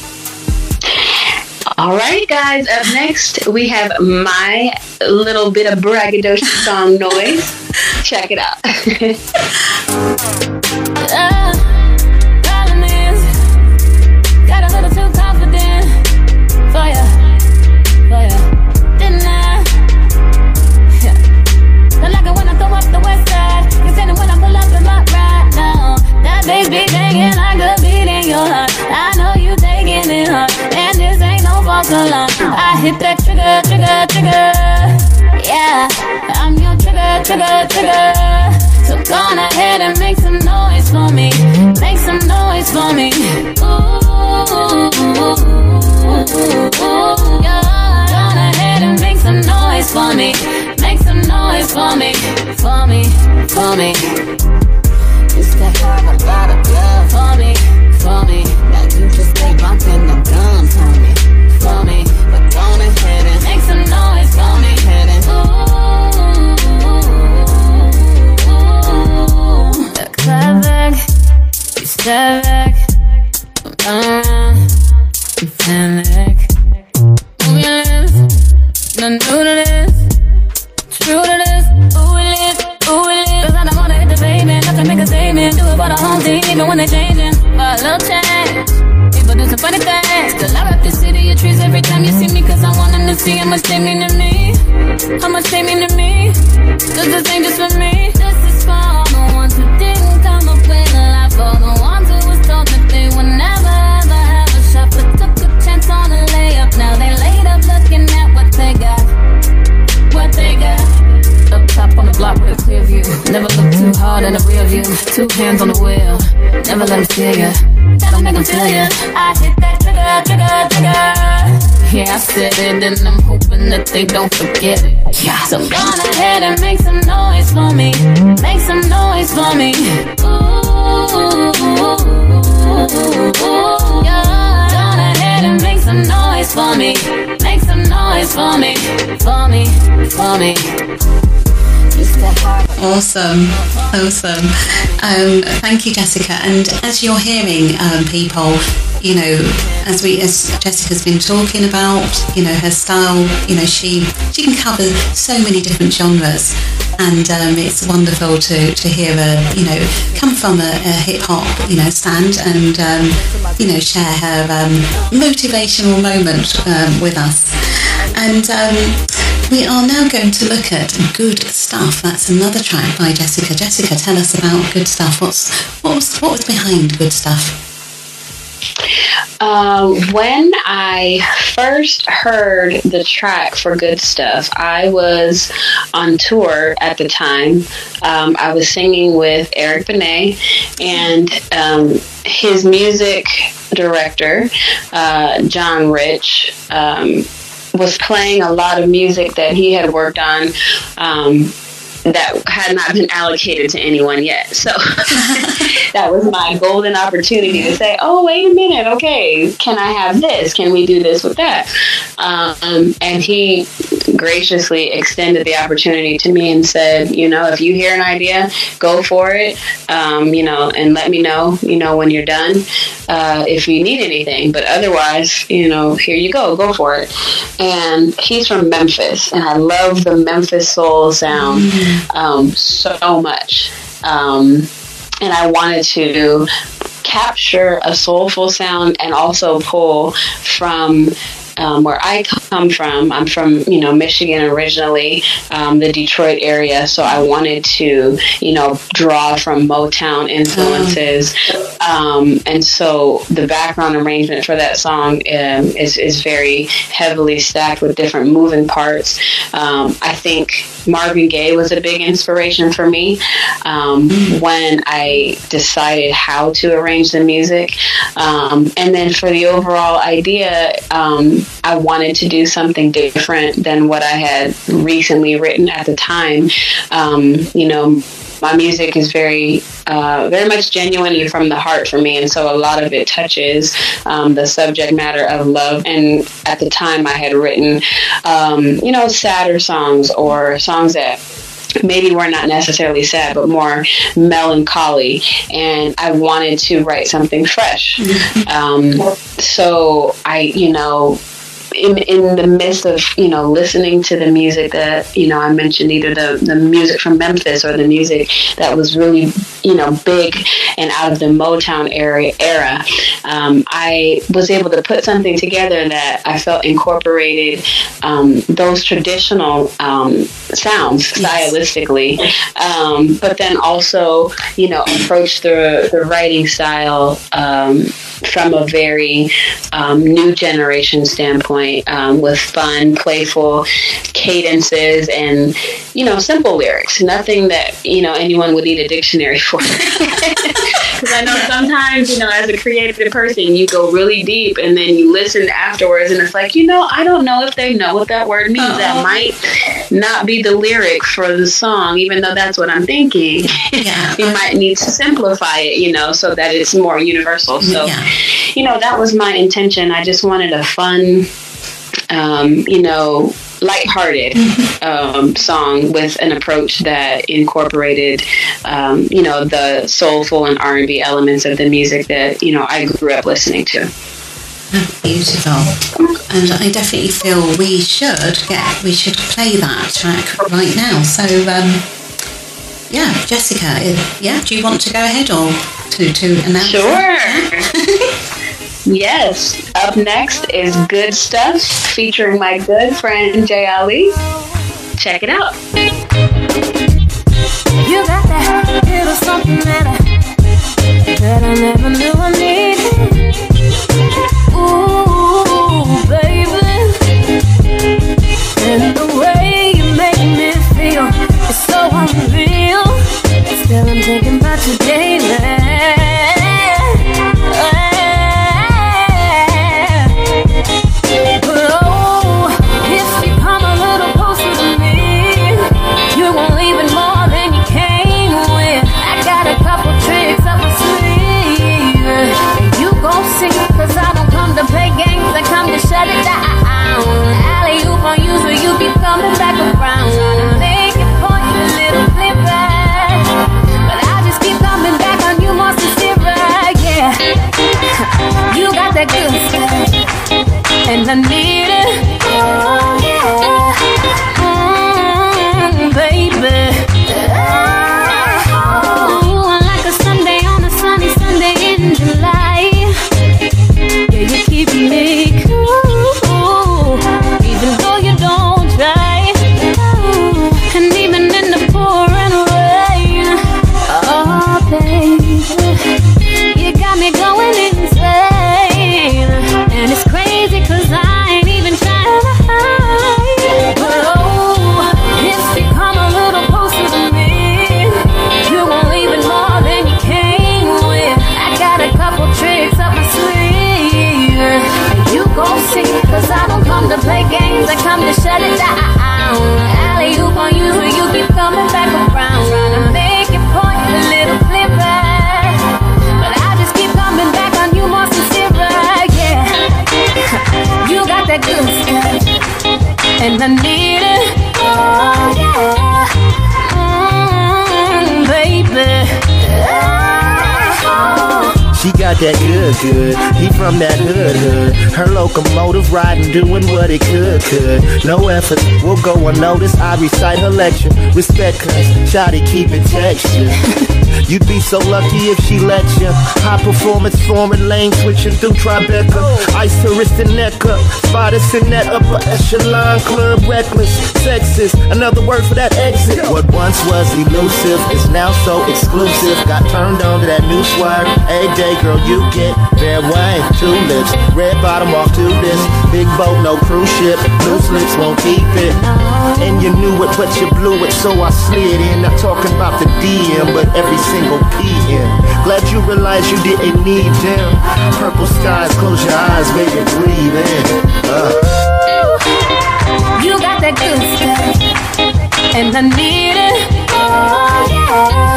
All right, guys. Up next, we have my little bit of braggadocious song noise. Check it out. uh, got a little too confident for ya, for ya. Didn't I? Yeah. like it when I the west side. It when I pull up in my ride. That bass be banging, could beat in your heart. I know you taking it hard hit that trigger, trigger, trigger. Yeah, I'm your trigger, trigger, trigger. So go on ahead and make some noise for me. Make some noise for me. Ooh, yeah. Go on ahead and make some noise for me. Make some noise for me, for me, for me. That have a lot of love for me, for me. That you just stay bumping the drums for step back, come around, you panic. See how much they mean to me. How much they mean to me. Cause this ain't just for me. Hard in the rear view. Two hands on the wheel. Never let them steal ya. Never make them feel ya. I hit that trigger, trigger, trigger. Yeah, I said it and I'm hoping that they don't forget it. Yeah. So on ahead and make some noise for me. Make some noise for me. Ooh, yeah. On ahead and make some noise for me. Make some noise for me. For me, for me. It's that hard. Awesome, awesome. Um, thank you, Jessica. And as you're hearing um, people, you know, as we as Jessica's been talking about, you know, her style, you know, she she can cover so many different genres, and um, it's wonderful to to hear her, you know, come from a, a hip hop, you know, stand and um, you know share her um, motivational moment um, with us. And um, we are now going to look at Good Stuff. That's another track by Jessica. Jessica, tell us about Good Stuff. What's what was what was behind Good Stuff? Um, when I first heard the track for Good Stuff, I was on tour at the time. Um, I was singing with Eric Benet, and um, his music director, uh, John Rich, um, was playing a lot of music that he had worked on. That had not been allocated to anyone yet. So that was my golden opportunity to say, oh, wait a minute, okay, can I have this? Can we do this with that? Um, and he graciously extended the opportunity to me and said, you know, if you hear an idea, go for it, um, you know, and let me know, you know, when you're done uh, if you need anything. But otherwise, you know, here you go, go for it. And he's from Memphis, and I love the Memphis soul sound um, so much. Um, and I wanted to capture a soulful sound and also pull from um, where I come from. I'm from, you know, Michigan originally, um, the Detroit area. So I wanted to, you know, draw from Motown influences. Um, and so the background arrangement for that song um, is, is very heavily stacked with different moving parts. Um, I think Marvin Gaye was a big inspiration for me um, when I decided how to arrange the music. And then for the overall idea, um, I wanted to do something different than what I had recently written at the time. Um, you know, my music is very, uh, very much genuinely from the heart for me, and so a lot of it touches um, the subject matter of love. And at the time, I had written, um, you know, sadder songs or songs that maybe were not necessarily sad, but more melancholy. And I wanted to write something fresh. Um, so I, you know, in, in the midst of you know listening to the music that you know I mentioned either the, the music from Memphis or the music that was really you know big and out of the Motown area era um, I was able to put something together that I felt incorporated um, those traditional um, sounds stylistically um, but then also you know approach the, the writing style um, from a very um, new generation standpoint point um, with fun, playful cadences and you know simple lyrics. Nothing that you know anyone would need a dictionary for. Because I know sometimes you know as a creative person you go really deep and then you listen afterwards and it's like you know I don't know if they know what that word means. Uh-oh. That might not be the lyric for the song, even though that's what I'm thinking. Yeah. you might need to simplify it, you know, so that it's more universal. So, yeah. you know, that was my intention. I just wanted a fun, um, you know, lighthearted mm-hmm. um, song with an approach that incorporated, um, you know, the soulful and R and B elements of the music that you know I grew up listening to. Beautiful, and I definitely feel we should get we should play that track right now. So, um, yeah, Jessica, yeah, do you want to go ahead or to to announce? Sure. yes. Up next is Good Stuff featuring my good friend Jay Ali. Check it out. You got that little something that I, that I never knew I needed. Ooh, baby. And the way you make me feel is so unreal. Still I'm thinking about you daily I need got that good, good. He from that hood, hood. Her locomotive riding, doing what it could, could. No effort, we'll go unnoticed. I recite her lecture. Respect cuz, shawty keep it texture. You'd be so lucky if she let you. High performance forming lane switching through Tribeca. Ice her wrist and neck up. Spot us in that upper echelon club. Reckless, sexist. Another word for that exit. What once was elusive is now so exclusive. Got turned on to that new swag. A day girl, you get fair wine, two lips, red bottom off to this. Big boat, no cruise ship, loose lips won't keep it. And you knew it, but you blew it, so I slid in. Not talking about the DM, but every single PM. Glad you realized you didn't need them. Purple skies, close your eyes, baby, breathe in. Uh. You got that good stuff, and I need it. Oh yeah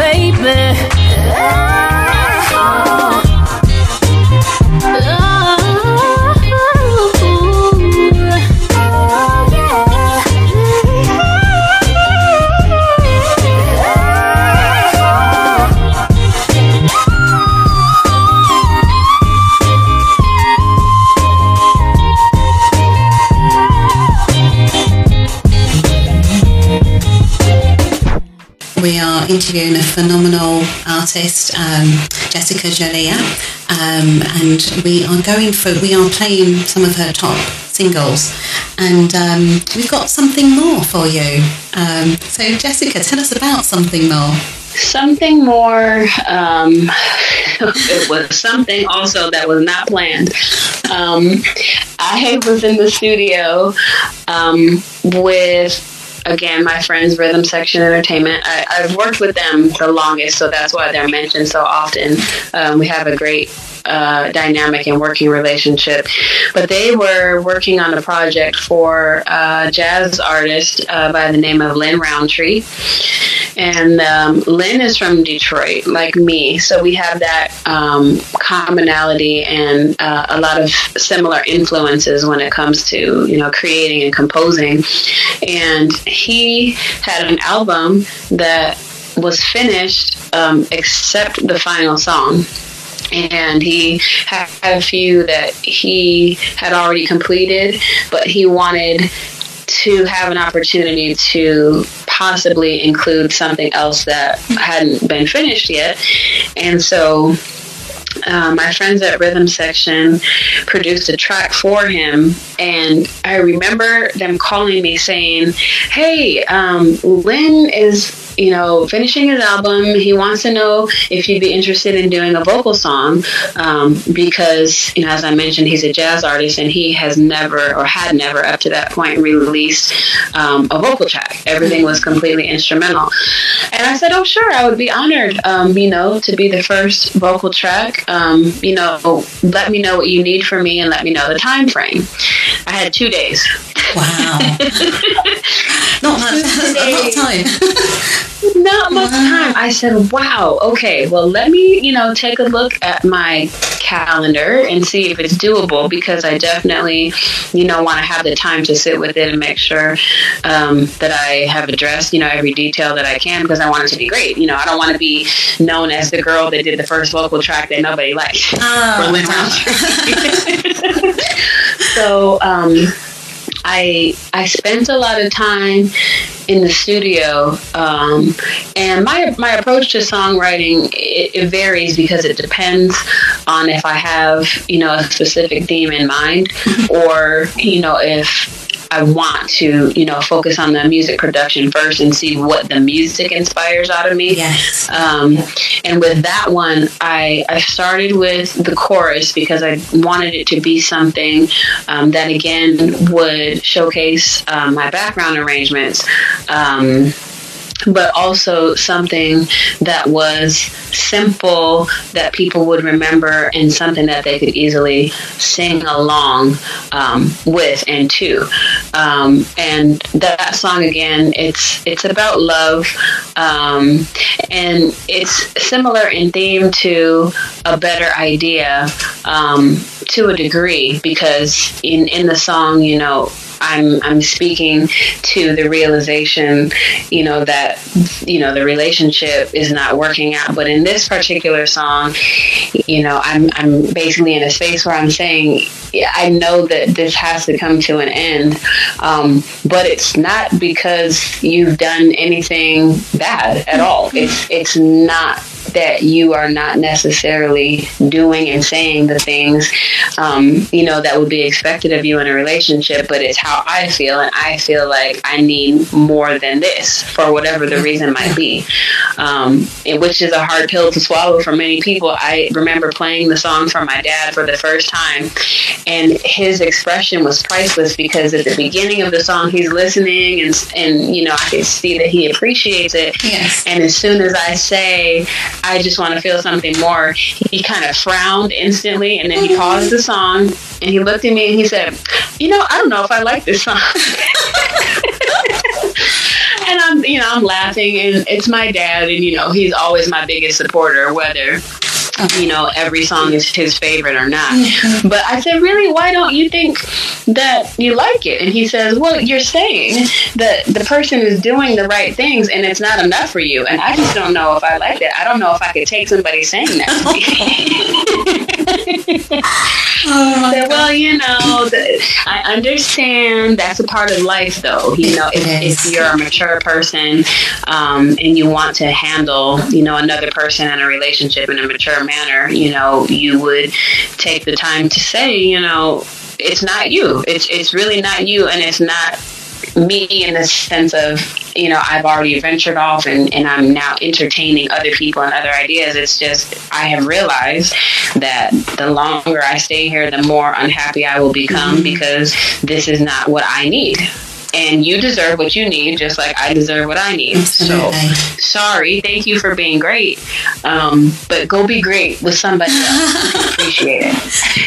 baby. We are interviewing a phenomenal artist, um, Jessica Jolia, um, and we are going for, we are playing some of her top singles, and um, we've got something more for you. Um, so, Jessica, tell us about something more. Something more. Um, it was something also that was not planned. um, I was in the studio with again, my friends, Rhythm Section Entertainment. I, have worked with them the longest, so that's why they're mentioned so often. Um, we have a great uh, dynamic and working relationship. But they were working on a project for a jazz artist uh, by the name of Lynn Roundtree. And um, Lynn is from Detroit, like me. So we have that um, commonality and uh, a lot of similar influences when it comes to, you know, creating and composing. And he had an album that was finished um, except the final song and he had a few that he had already completed, but he wanted to have an opportunity to possibly include something else that hadn't been finished yet. And so uh, my friends at Rhythm Section produced a track for him, and I remember them calling me saying, "Hey, um, Lynn is you know, finishing his album. He wants to know if you'd be interested in doing a vocal song um, because, you know, as I mentioned, he's a jazz artist and he has never or had never up to that point released um, a vocal track. Everything was completely instrumental. And I said, oh, sure, I would be honored, um, you know, to be the first vocal track. Um, you know, let me know what you need from me and let me know the time frame. I had two days. Wow. not much, of time. Not much time. I said, wow, okay, well, let me, you know, take a look at my calendar and see if it's doable because I definitely, you know, want to have the time to sit with it and make sure um, that I have addressed, you know, every detail that I can because I want it to be great. You know, I don't want to be known as the girl that did the first vocal track that nobody liked. Oh, so, um, I I spent a lot of time in the studio, um, and my my approach to songwriting it, it, varies because it depends on if I have you know a specific theme in mind, or you know if I want to, you know, focus on the music production first and see what the music inspires out of me. Yes. Um, and with that one, I, I started with the chorus because I wanted it to be something um, that again would showcase um, my background arrangements. Um, but also something that was simple that people would remember and something that they could easily sing along um, with and to. Um, and that song again, it's it's about love, um, and it's similar in theme to a better idea um, to a degree because in in the song, you know I'm I'm speaking to the realization, you know, that you know the relationship is not working out. But in this particular song, you know, I'm I'm basically in a space where I'm saying I know that this has to come to an end, um, but it's not because you've done anything bad at all. It's it's not that you are not necessarily doing and saying the things, um, you know, that would be expected of you in a relationship, but it's how I feel, and I feel like I need more than this for whatever the reason might be, um, which is a hard pill to swallow for many people. I remember playing the song for my dad for the first time, and his expression was priceless because at the beginning of the song, he's listening, and and you know, I can see that he appreciates it. Yes. And as soon as I say, I just want to feel something more. He kind of frowned instantly and then he paused the song and he looked at me and he said, You know, I don't know if I like this song. and I'm, you know, I'm laughing and it's my dad and, you know, he's always my biggest supporter, whether you know, every song is his favorite or not. Mm-hmm. But I said, really, why don't you think that you like it? And he says, well, you're saying that the person is doing the right things and it's not enough for you. And I just don't know if I like that. I don't know if I could take somebody saying that oh said, well, you know, the, I understand that's a part of life, though. You know, if, if you're a mature person um, and you want to handle, you know, another person in a relationship in a mature manner, you know, you would take the time to say, you know, it's not you. It's it's really not you, and it's not me in the sense of you know I've already ventured off and, and I'm now entertaining other people and other ideas. It's just I have realized that the longer I stay here, the more unhappy I will become mm-hmm. because this is not what I need and you deserve what you need just like I deserve what I need. Absolutely. So sorry, thank you for being great. Um, but go be great with somebody else. appreciate it.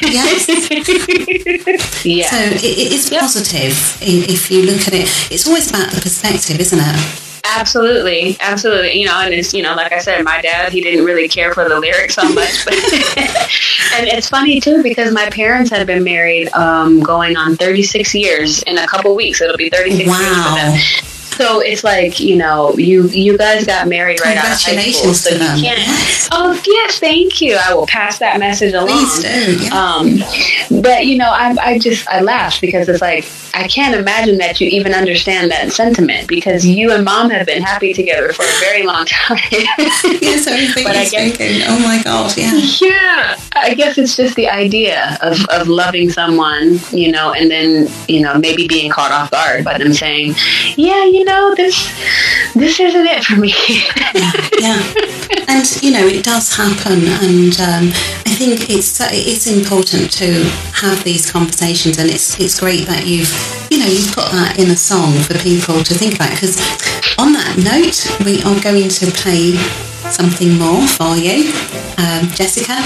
Yes. yeah. So it, it's yep. positive if you look at it. It's always about the perspective, isn't it? Absolutely, absolutely. You know, and it's you know, like I said, my dad he didn't really care for the lyrics so much, but and it's funny too because my parents had been married um, going on 36 years in a couple weeks. It'll be 36 wow. years for them. So it's like you know, you you guys got married right out of high school, so you can't. Yes. Oh yes, thank you. I will pass that message along. Please do. Yeah. Um, but you know, I I just I laugh because it's like I can't imagine that you even understand that sentiment because you and mom have been happy together for a very long time. yes, I guess, thinking, oh my god, yeah. Yeah, I guess it's just the idea of, of loving someone, you know, and then, you know, maybe being caught off guard by them saying, yeah, you know, this, this isn't it for me. yeah, yeah. And, you know, it does happen. And um, I think it's, it's important to have these conversations and it's, it's great that you've you know, you've put that in a song for people to think about. Because on that note, we are going to play something more for you, um, Jessica.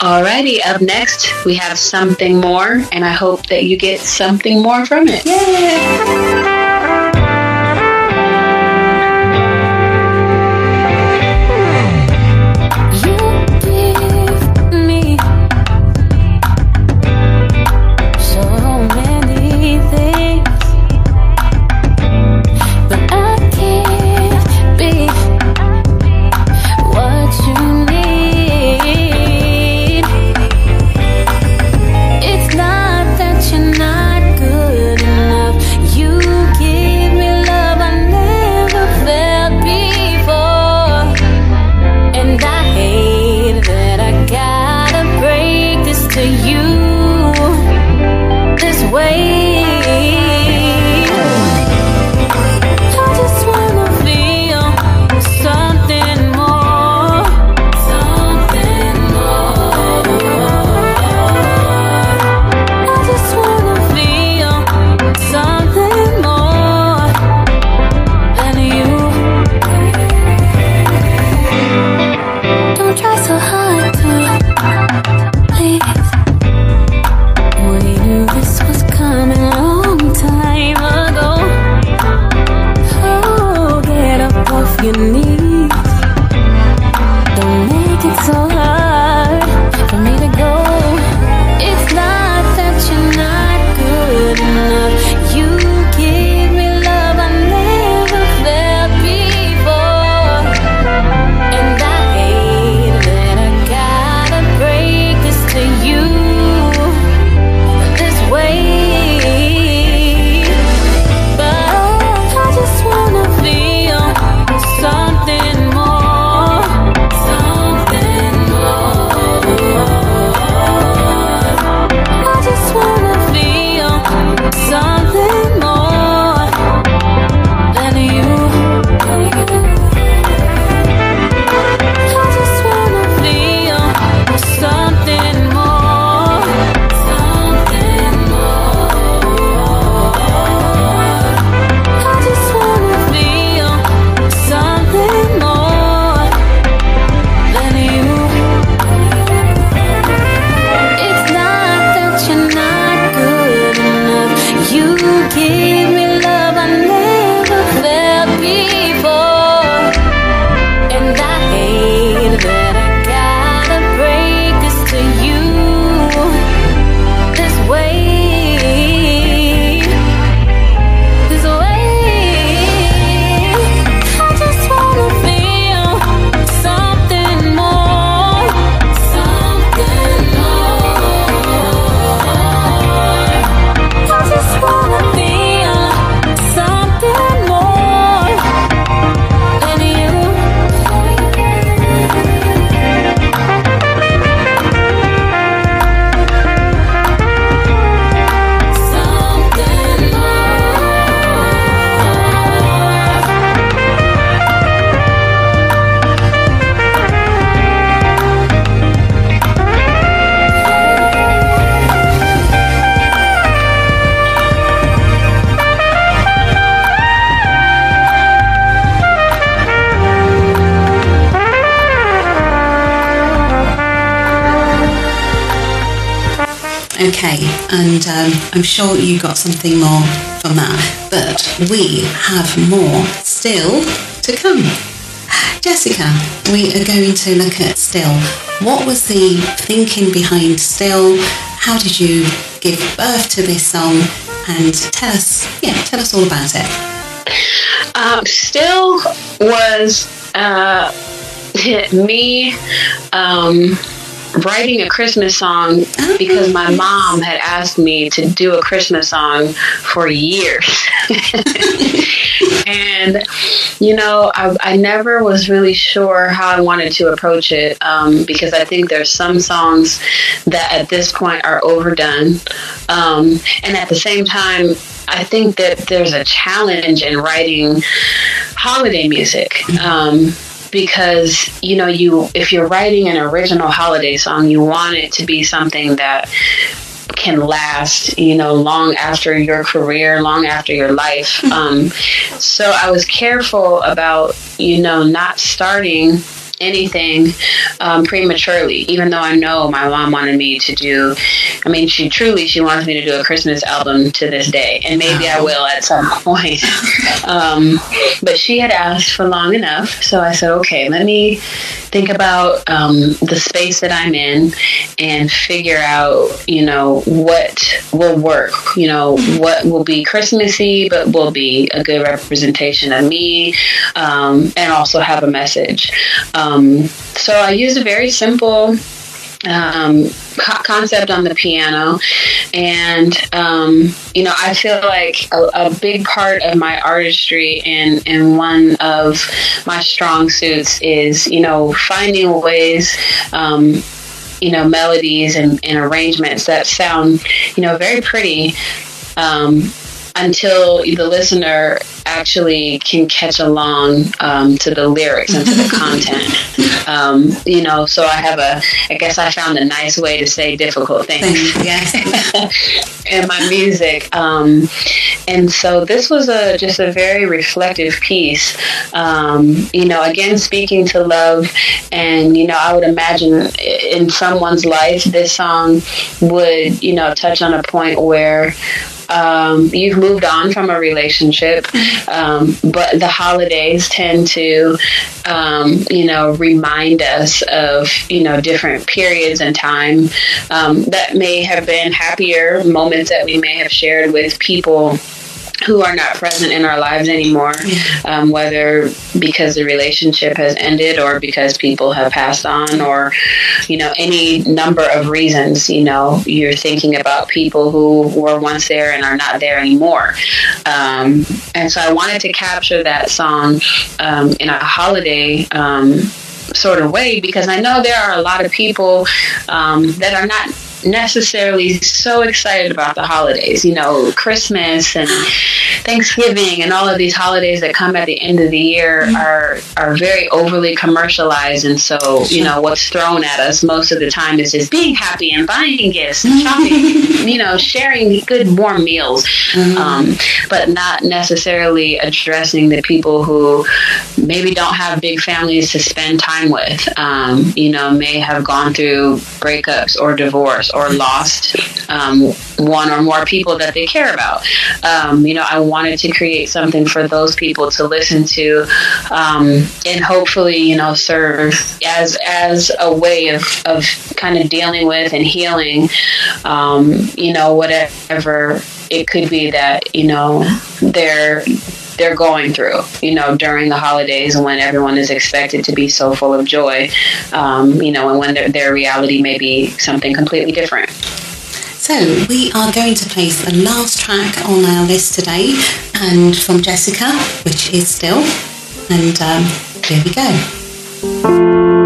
Alrighty, up next we have something more, and I hope that you get something more from it. Yeah. Okay, and um, I'm sure you got something more from that, but we have more still to come. Jessica, we are going to look at Still. What was the thinking behind Still? How did you give birth to this song? And tell us, yeah, tell us all about it. Um, Still was uh, me. Um, writing a Christmas song because my mom had asked me to do a Christmas song for years. and, you know, I, I, never was really sure how I wanted to approach it um, because I think there's some songs that at this point are overdone. Um, and at the same time, I think that there's a challenge in writing holiday music. Um, because you know you if you're writing an original holiday song you want it to be something that can last you know long after your career long after your life. Um, so i was careful about you know not starting anything um, prematurely, even though I know my mom wanted me to do. I mean, she truly she wants me to do a Christmas album to this day, and maybe I will at some point. um, but she had asked for long enough, so I said, okay, let me think about um, the space that I'm in and figure out, you know, what will work. You know, what will be Christmassy, but will be a good representation of me, um, and also have a message. Um, um, so I used a very simple um, co- concept on the piano, and um, you know, I feel like a, a, big part of my artistry and and one of my strong suits is you know finding ways. Um, you know, melodies and, and, arrangements that sound, you know, very pretty um, until the listener actually can catch along um, to the lyrics and to the content. Um, you know, so I have a, I guess I found a nice way to say difficult things. Yes. in my music. Um, and so this was a just a very reflective piece. Um, you know, again, speaking to love, and you know, I would imagine in someone's life, this song would, you know, touch on a point where um, you've moved on from a relationship, um, but the holidays tend to, um, you know, remind us of, you know, different periods in time um, that may have been happier moments that we may have shared with people who are not present in our lives anymore, um, whether because the relationship has ended or because people have passed on or, you know, any number of reasons, you know, you're thinking about people who were once there and are not there anymore. Um, and so I wanted to capture that song um, in a holiday um, sort of way because I know there are a lot of people um, that are not necessarily so excited about the holidays. You know, Christmas and Thanksgiving and all of these holidays that come at the end of the year mm-hmm. are are very overly commercialized, and so you know what's thrown at us most of the time is just being happy and buying gifts and shopping. you know, sharing good warm meals, mm-hmm. um, but not necessarily addressing the people who maybe don't have big families to spend time with. Um, you know, may have gone through breakups or divorce or lost um, one or more people that they care about. Um, you know, I wanted to create something for those people to listen to um, and hopefully, you know, serve as as a way of, of kind of dealing with and healing, um, you know, whatever it could be that, you know, they're they're going through, you know, during the holidays when everyone is expected to be so full of joy, um, you know, and when their, their reality may be something completely different. So we are going to place the last track on our list today, and from Jessica, which is still, and um, here we go.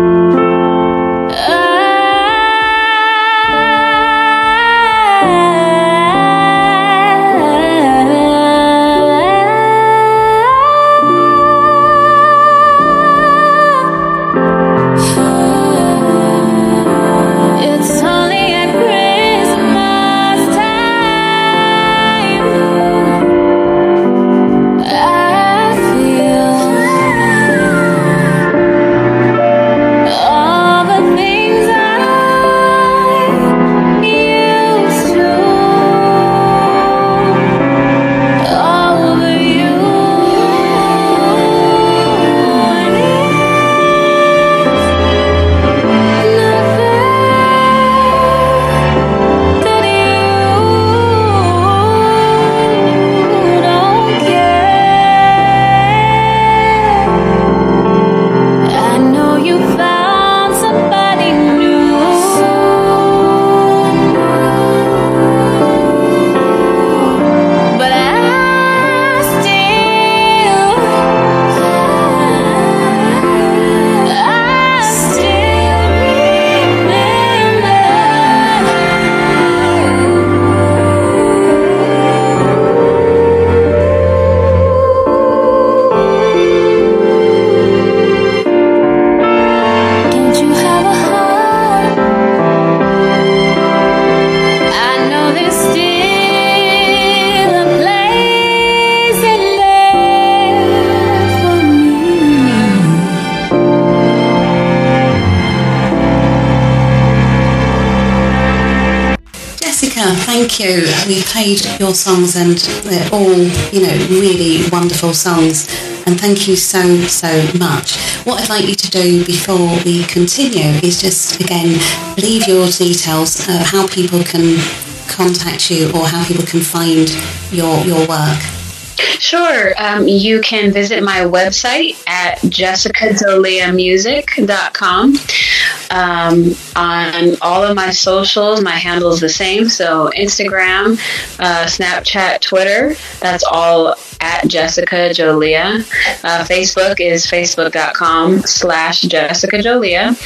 Thank you. We played your songs and they're all, you know, really wonderful songs. And thank you so, so much. What I'd like you to do before we continue is just, again, leave your details, uh, how people can contact you or how people can find your, your work. Sure. Um, you can visit my website at jessicajoliamusic.com. Um, on all of my socials, my handle is the same. So Instagram, uh, Snapchat, Twitter, that's all at Jessica Jolia. Uh, Facebook is facebook.com slash Jessica Jolia.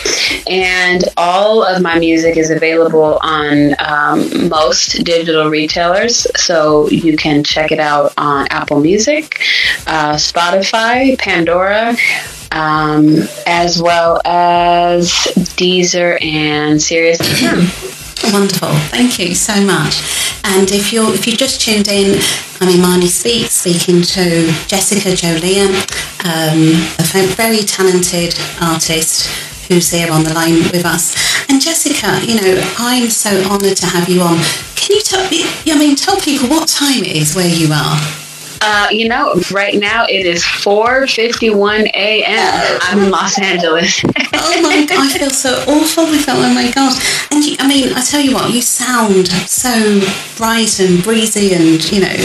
And all of my music is available on um, most digital retailers. So you can check it out on Apple Music, uh, Spotify, Pandora, um, as well as Deezer and Sirius Wonderful, thank you so much. And if you're if you just tuned in, I'm Imani Speaks, speaking to Jessica Jolia, um, a very talented artist who's here on the line with us. And Jessica, you know, I'm so honoured to have you on. Can you tell me? I mean, tell people what time it is where you are. Uh, you know, right now it is 4:51 a.m. I'm in Los Angeles. oh my god, I feel so awful. I felt, oh my god. And you, I mean, I tell you what, you sound so bright and breezy, and you know,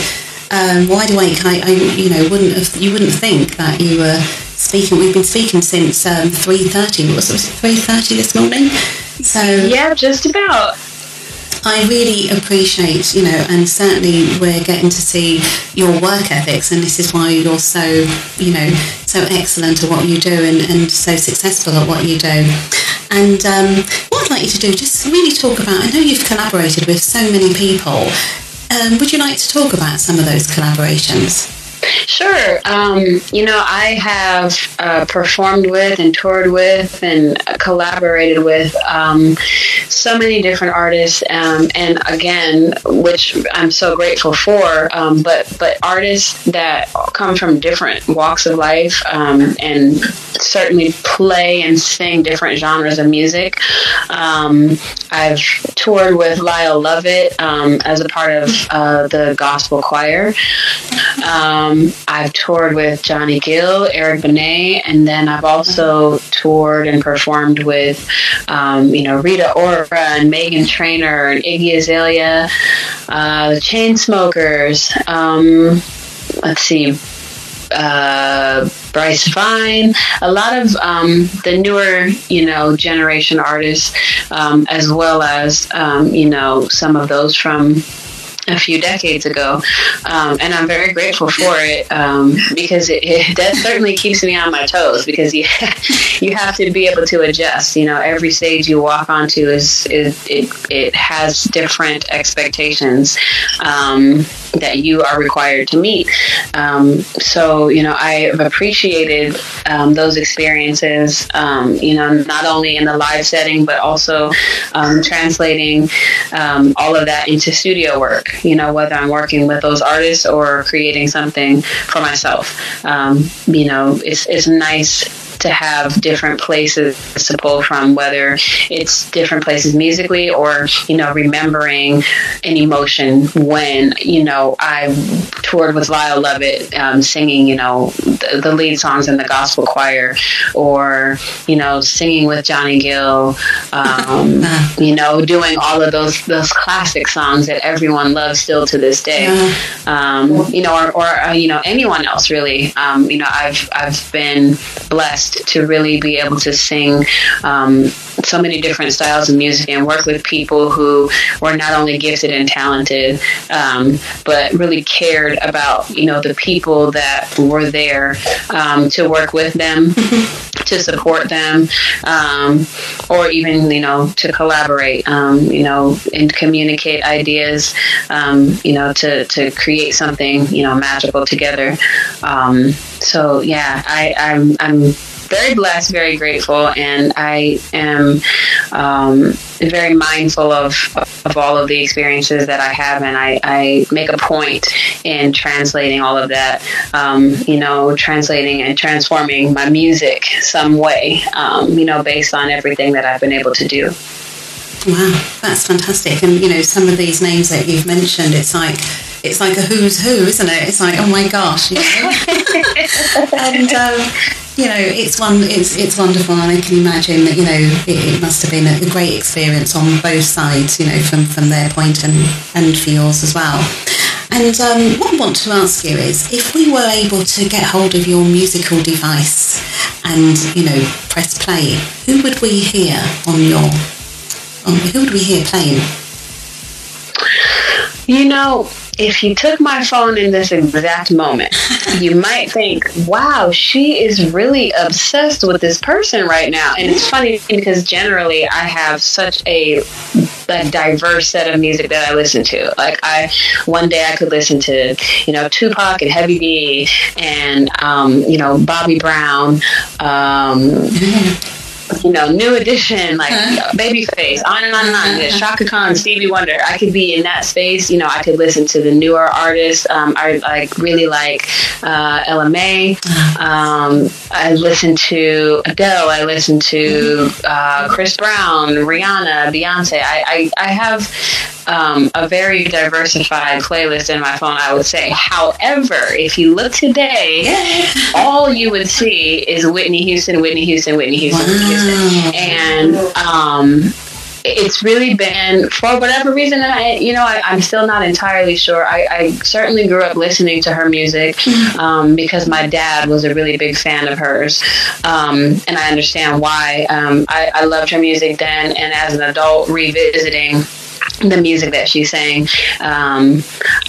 um, wide awake. I, I, you know, wouldn't have, you wouldn't think that you were speaking. We've been speaking since um, 3:30. Was it 3:30 this morning? So yeah, just about. I really appreciate, you know, and certainly we're getting to see your work ethics, and this is why you're so, you know, so excellent at what you do and, and so successful at what you do. And um, what I'd like you to do, just really talk about, I know you've collaborated with so many people. Um, would you like to talk about some of those collaborations? Sure. Um, you know, I have uh, performed with and toured with and collaborated with um, so many different artists, um, and again, which I'm so grateful for. Um, but but artists that come from different walks of life um, and certainly play and sing different genres of music. Um, I've toured with Lyle Lovett as a part of uh, the gospel choir. Um, I've toured with Johnny Gill, Eric Benet, and then I've also toured and performed with, um, you know, Rita Ora and Meghan Trainor and Iggy Azalea, uh, the Chainsmokers. Um, let's see. Uh, Bryce Vine, a lot of um, the newer, you know, generation artists, um, as well as, um, you know, some of those from a few decades ago, um, and I'm very grateful for it um, because it, it, that certainly keeps me on my toes. Because you you have to be able to adjust. You know, every stage you walk onto is, is it it has different expectations. Um, that you are required to meet. Um, so, you know, I've appreciated um, those experiences, um, you know, not only in the live setting, but also um, translating um, all of that into studio work, you know, whether I'm working with those artists or creating something for myself. Um, you know, it's, it's nice to have different places to pull from, whether it's different places musically or, you know, remembering an emotion when, you know, I toured with Lyle Lovett um, singing, you know, the, the, lead songs in the gospel choir or, you know, singing with Johnny Gill, um, you know, doing all of those, those classic songs that everyone loves still to this day. Um, you know, or, or uh, you know, anyone else really. Um, you know, I've, I've been blessed to really be able to sing um, so many different styles of music and work with people who were not only gifted and talented, um, but really cared about you know the people that were there um, to work with them, to support them, um, or even you know to collaborate, um, you know, and communicate ideas, um, you know, to to create something you know magical together. Um, so yeah, I, I'm I'm very blessed, very grateful, and I am um, very mindful of of all of the experiences that I have, and I, I make a point in translating all of that. Um, you know, translating and transforming my music some way. Um, you know, based on everything that I've been able to do. Wow, that's fantastic. And you know, some of these names that you've mentioned, it's like it's like a who's who, isn't it? It's like, oh my gosh, you know. and um, you know, it's one, it's it's wonderful, and I can imagine that you know it, it must have been a, a, great experience on both sides, you know, from from their point and and for yours as well. And um, what I want to ask you is, if we were able to get hold of your musical device and you know press play, who would we hear on your? On, who would we hear playing? You know, if you took my phone in this exact moment, you might think, wow, she is really obsessed with this person right now. And it's funny because generally I have such a, a diverse set of music that I listen to. Like I, one day I could listen to, you know, Tupac and Heavy D and, um, you know, Bobby Brown, um, you know, New Edition, like huh? Babyface, on and on and on. Uh-huh. Chaka Khan, Stevie Wonder. I could be in that space. You know, I could listen to the newer artists. Um, I like really like uh, Mai. Uh-huh. Um, I listen to Adele. I listen to uh, Chris Brown, Rihanna, Beyonce. I, I, I have um, a very diversified playlist in my phone, I would say. However, if you look today, all you would see is Whitney Houston, Whitney Houston, Whitney Houston, wow. Houston. And um, it's really been for whatever reason I you know I, am still not entirely sure I, I, certainly grew up listening to her music mm-hmm. um, because my dad was a really big fan of hers um, and I understand why um, I, I loved her music then and as an adult revisiting the music that she's saying, um,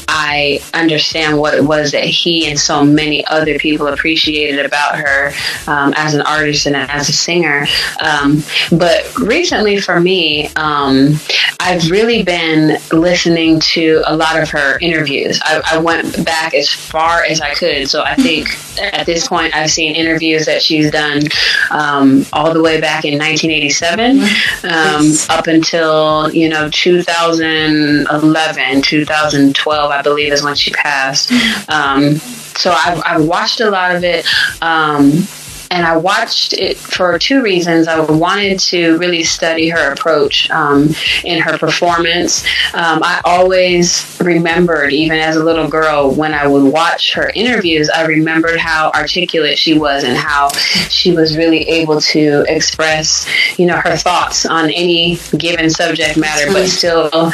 I understand what it was that he and so many other people appreciated about her um, as an artist and as a singer. Um, but recently, for me, um, I've really been listening to a lot of her interviews. I, I, went back as far as I could, so I think at this point I've seen interviews that she's done um, all the way back in 1987 um, up until you know 2000. 2011, 2012, I believe, is when she passed. Um, so I've, I've watched a lot of it. Um, and I watched it for two reasons. I wanted to really study her approach um, in her performance. Um, I always remembered, even as a little girl, when I would watch her interviews, I remembered how articulate she was and how she was really able to express, you know, her thoughts on any given subject matter, but still,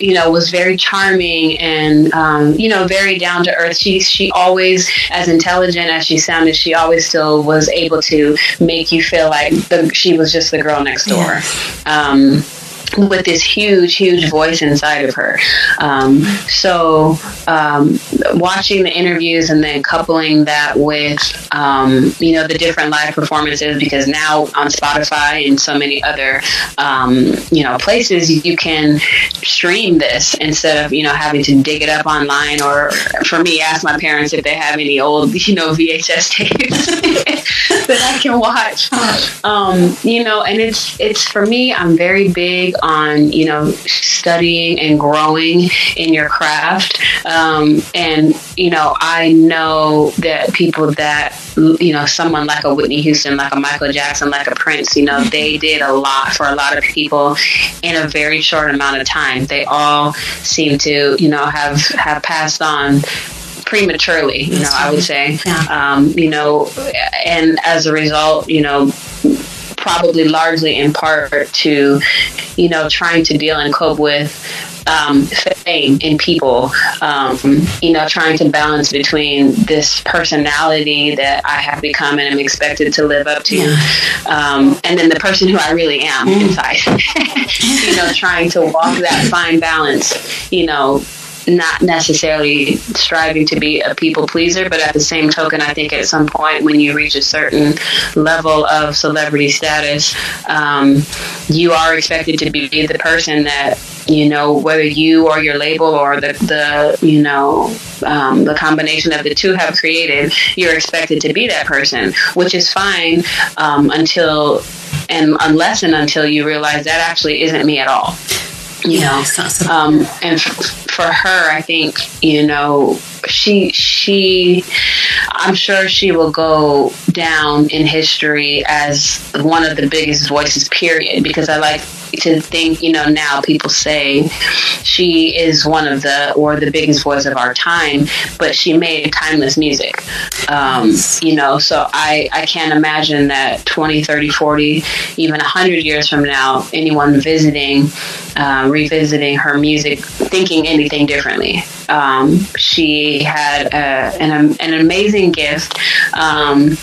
you know, was very charming and, um, you know, very down to earth. She she always, as intelligent as she sounded, she always still was able to make you feel like the, she was just the girl next door. Um, with this huge, huge voice inside of her. Um, so, um, watching the interviews and then coupling that with, um, you know, the different live performances, because now on Spotify and so many other, um, you know, places, you can stream this instead of, you know, having to dig it up online or, for me, ask my parents if they have any old, you know, VHS tapes that I can watch. Um, you know, and it's, it's for me, I'm very big on you know studying and growing in your craft. Um, and you know i know that people that you know someone like a whitney houston like a michael jackson like a prince you know they did a lot for a lot of people in a very short amount of time. They all seem to you know have have passed on prematurely you know i would say. Um, you know and as a result you know probably largely in part to, you know, trying to deal and cope with um, fame in people, um, you know, trying to balance between this personality that I have become and am expected to live up to, um, and then the person who I really am mm. inside. you know, trying to walk that fine balance, you know, not necessarily striving to be a people pleaser, but at the same token, I think at some point when you reach a certain level of celebrity status, um, you are expected to be the person that you know whether you or your label or the the you know um, the combination of the two have created, you're expected to be that person, which is fine um, until and unless and until you realize that actually isn't me at all. You know um, and for her i think you know she she i'm sure she will go down in history as one of the biggest voices period because i like to think, you know, now people say she is one of the or the biggest voice of our time, but she made timeless music. Um, you know, so I, I can't imagine that 20, 30, 40, even 100 years from now, anyone visiting, uh, revisiting her music, thinking anything differently. Um, she had a, an, an amazing gift. Um,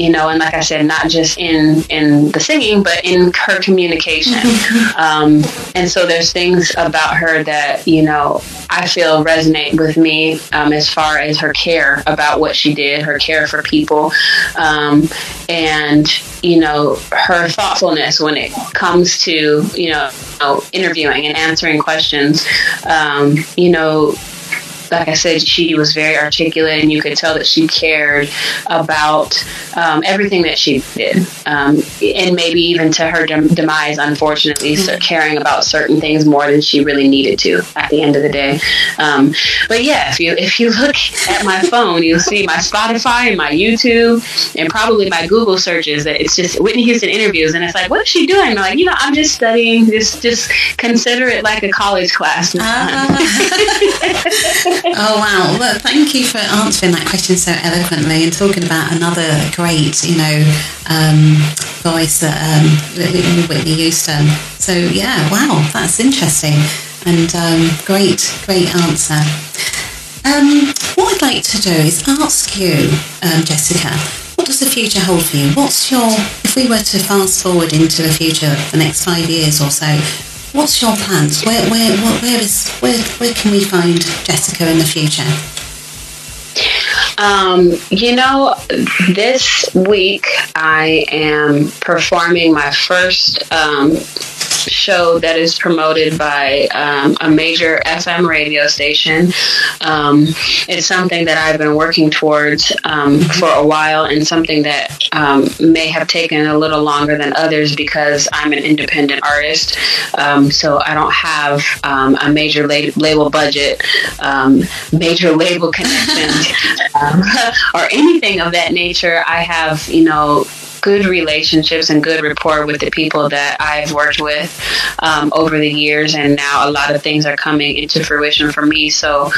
you know, and like I said, not just in in the singing, but in her communication. um, and so there's things about her that you know I feel resonate with me um, as far as her care about what she did, her care for people, um, and you know her thoughtfulness when it comes to you know interviewing and answering questions. Um, you know like I said, she was very articulate, and you could tell that she cared about um, everything that she did, um, and maybe even to her dem- demise, unfortunately, mm-hmm. so caring about certain things more than she really needed to at the end of the day. Um, but yeah, if you if you look at my phone, you'll see my Spotify and my YouTube, and probably my Google searches. That it's just Whitney Houston interviews, and it's like, what is she doing? I'm like, you know, I'm just studying. Just just consider it like a college class. Uh, oh wow! Well, thank you for answering that question so eloquently and talking about another great, you know, um, voice, um, Whitney Houston. So yeah, wow, that's interesting and um, great, great answer. Um, what I'd like to do is ask you, um, Jessica, what does the future hold for you? What's your, if we were to fast forward into the future, the next five years or so, What's your plans? Where, where, where is, where, where can we find Jessica in the future? Um, you know, this week I am performing my first um, show that is promoted by um, a major FM radio station. Um, it's something that I've been working towards um, for a while and something that um, may have taken a little longer than others because I'm an independent artist. Um, so I don't have um, a major la- label budget, major label connections, or anything of that nature. I have, you know, good relationships and good rapport with the people that I've worked with um, over the years, and now a lot of things are coming into fruition for me. So,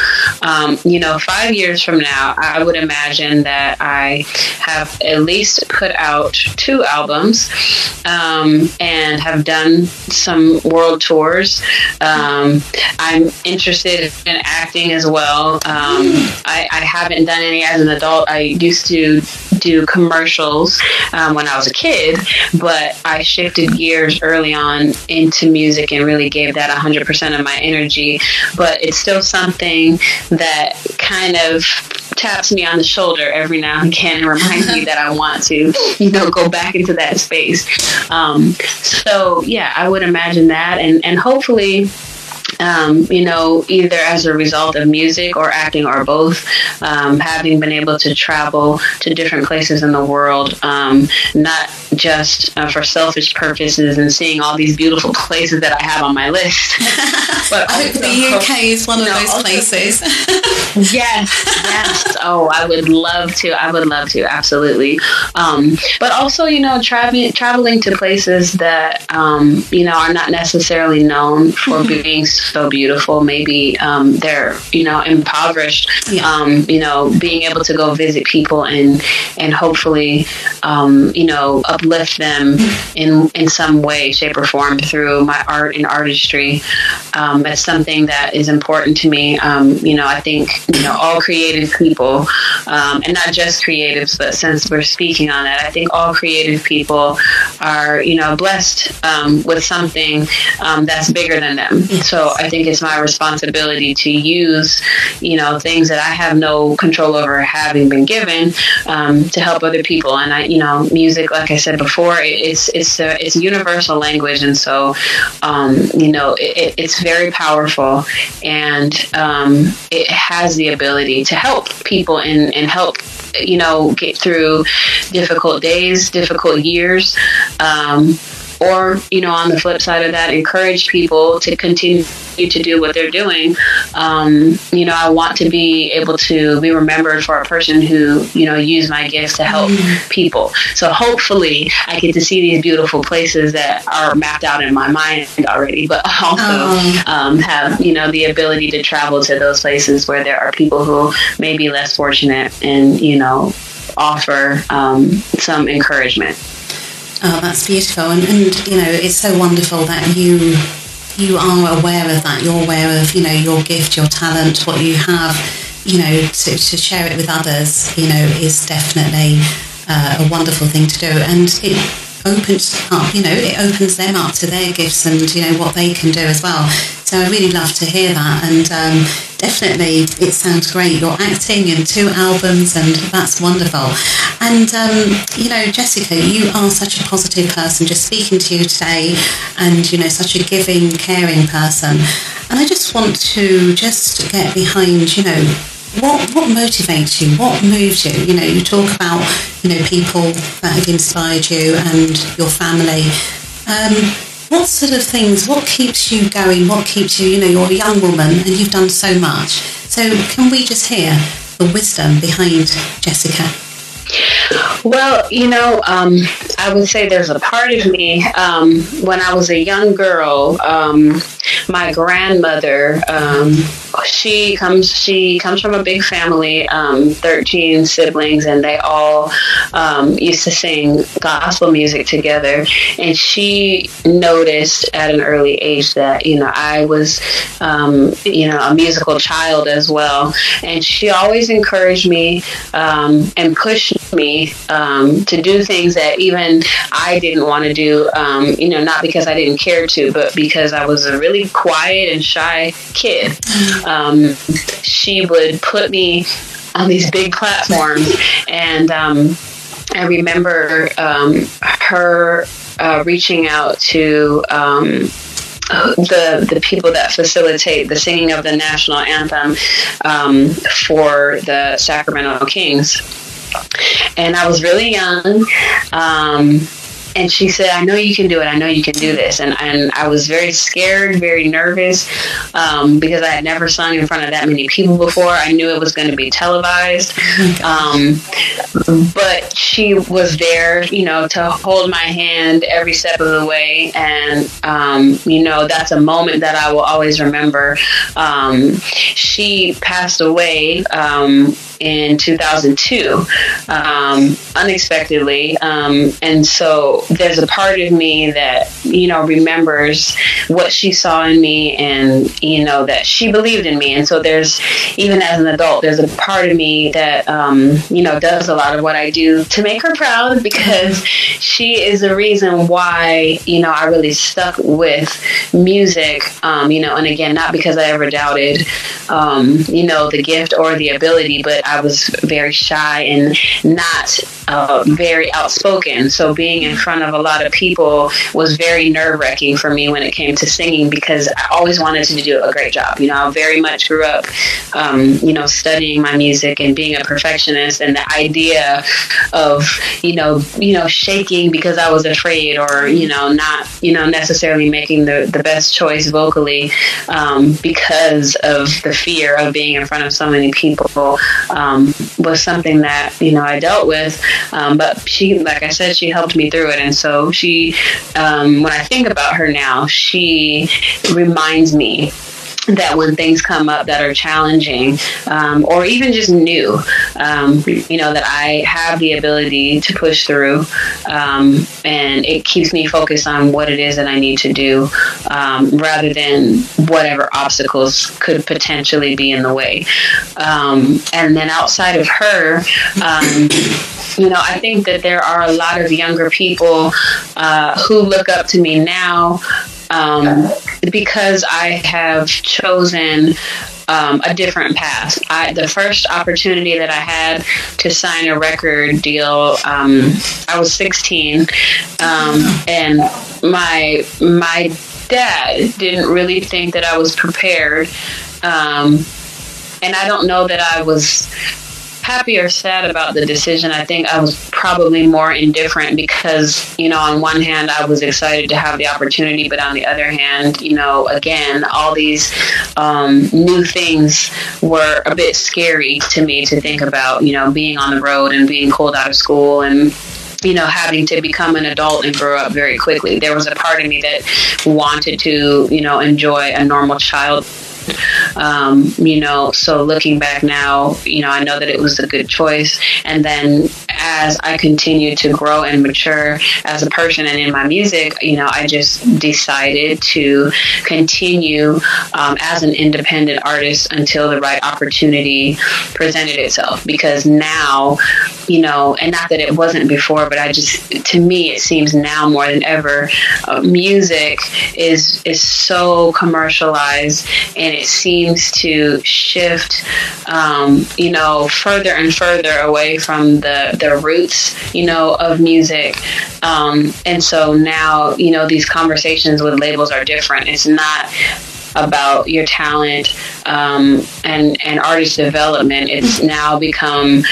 um, you know, five years from now, I would imagine that I have at least put out two albums um, and have done some world tours. Um, I'm interested in acting as well. Um, I, I haven't done any as an adult. I used to do commercials um, when I was a kid, but I shifted gears early on into music and really gave that 100% of my energy. But it's still something that kind of taps me on the shoulder every now and again and reminds me that I want to, you know, go back into that space. Um, so yeah, I would imagine that, and and hopefully um, you know, either as a result of music or acting or both, um, having been able to travel to different places in the world, um, not just uh, for selfish purposes and seeing all these beautiful places that I have on my list. but I hope the UK is one of know, those places. yes, yes. Oh, I would love to. I would love to, absolutely. Um, but also, you know, traveling traveling to places that um, you know are not necessarily known for being so beautiful. Maybe um, they're you know impoverished. Yeah. Um, you know, being able to go visit people and and hopefully um, you know uplift them in in some way, shape, or form through my art and artistry. Um, it's something that is important to me. Um, you know, I think you know all creative people, um, and not just creatives, but since we're speaking on that, I think all creative people are you know blessed with something that's bigger than them. So I think it's my responsibility to use, you know, things that I have no control over having been given um, to help other people. And I, you know, music, like I said before, it's it's a it's universal language, and so, um, you know, it, it's very powerful, and um, it has the ability to help people and and help you know get through difficult days, difficult years. Um, or you know on the flip side of that encourage people to continue to do what they're doing um, you know i want to be able to be remembered for a person who you know used my gifts to help mm-hmm. people so hopefully i get to see these beautiful places that are mapped out in my mind already but also oh. um, have you know the ability to travel to those places where there are people who may be less fortunate and you know offer um, some encouragement Oh, that's beautiful, and, and you know it's so wonderful that you you are aware of that. You're aware of you know your gift, your talent, what you have. You know to, to share it with others. You know is definitely uh, a wonderful thing to do, and it opens up. You know it opens them up to their gifts and you know what they can do as well. So I really love to hear that, and um, definitely it sounds great. You're acting in two albums, and that's wonderful. And, um, you know, Jessica, you are such a positive person, just speaking to you today, and, you know, such a giving, caring person. And I just want to just get behind, you know, what what motivates you? What moves you? You know, you talk about you know people that have inspired you and your family. Um, what sort of things? What keeps you going? What keeps you? You know, you're a young woman and you've done so much. So can we just hear the wisdom behind Jessica? Well, you know, um, I would say there's a part of me um, when I was a young girl. Um, my grandmother, um, she comes she comes from a big family, um, thirteen siblings, and they all um, used to sing gospel music together. And she noticed at an early age that you know I was you know a musical child as well, and she always encouraged me and pushed me um, to do things that even I didn't want to do, um, you know, not because I didn't care to, but because I was a really quiet and shy kid. Um, she would put me on these big platforms, and um, I remember um, her uh, reaching out to um, the the people that facilitate the singing of the national anthem um, for the Sacramento Kings and I was really young. Um, and she said, "I know you can do it. I know you can do this." And and I was very scared, very nervous um, because I had never sung in front of that many people before. I knew it was going to be televised, um, but she was there, you know, to hold my hand every step of the way. And um, you know, that's a moment that I will always remember. Um, she passed away um, in 2002 um, unexpectedly. Um, and so there's a part of me that, you know, remembers what she saw in me and, you know, that she believed in me. And so there's, even as an adult, there's a part of me that, um, you know, does a lot of what I do to make her proud because she is the reason why, you know, I really stuck with music, um, you know, and again, not because I ever doubted, um, you know, the gift or the ability, but I was very shy and not uh, very outspoken. So being in front of a lot of people was very nerve wracking for me when it came to singing because I always wanted to do a great job. You know, I very much grew up, um, you know, studying my music and being a perfectionist, and the idea of you know, you know, shaking because I was afraid or you know, not you know necessarily making the the best choice vocally um, because of the fear of being in front of so many people. Um, um, was something that you know I dealt with. Um, but she, like I said, she helped me through it, and so she, um, when I think about her now, she reminds me that when things come up that are challenging um, or even just new, um, you know, that I have the ability to push through um, and it keeps me focused on what it is that I need to do um, rather than whatever obstacles could potentially be in the way. Um, and then outside of her, um, you know, I think that there are a lot of younger people uh, who look up to me now um, because I have chosen um, a different path. I, the first opportunity that I had to sign a record deal, um, I was 16, um, and my my dad didn't really think that I was prepared, um, and I don't know that I was happy or sad about the decision. I think I was probably more indifferent because, you know, on one hand, I was excited to have the opportunity, but on the other hand, you know, again, all these um, new things were a bit scary to me to think about, you know, being on the road and being pulled out of school and you know, having to become an adult and grow up very quickly. There was a part of me that wanted to, you know, enjoy a normal child um, you know, so looking back now, you know, I know that it was a good choice. And then as I continued to grow and mature as a person and in my music, you know, I just decided to continue um, as an independent artist until the right opportunity presented itself. Because now, you know, and not that it wasn't before, but I just, to me, it seems now more than ever, uh, music is is so commercialized and it seems to shift, um, you know, further and further away from the the roots, you know, of music. Um, and so now, you know, these conversations with labels are different. It's not about your talent um, and and artist development. It's now become,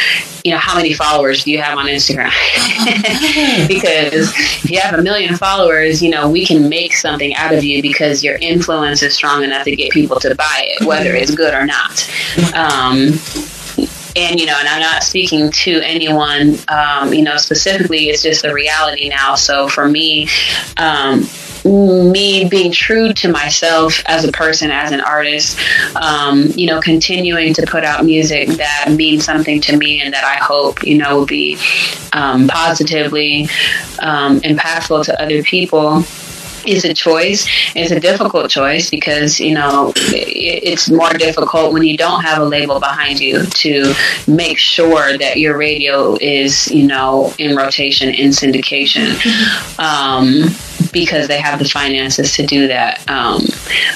you know, how many followers do you have on Instagram? because if you have a million followers, you know, we can make something out of you because your influence is strong enough to get people to buy it, whether it's good or not. Um, and you know, and I'm not speaking to anyone, um, you know, specifically. It's just the reality now. So for me, um, me being true to myself as a person, as an artist, um, you know, continuing to put out music that means something to me and that I hope, you know, will be um, positively um, impactful to other people is a choice. It's a difficult choice because you know it's more difficult when you don't have a label behind you to make sure that your radio is you know in rotation in syndication. Um, because they have the finances to do that. Um,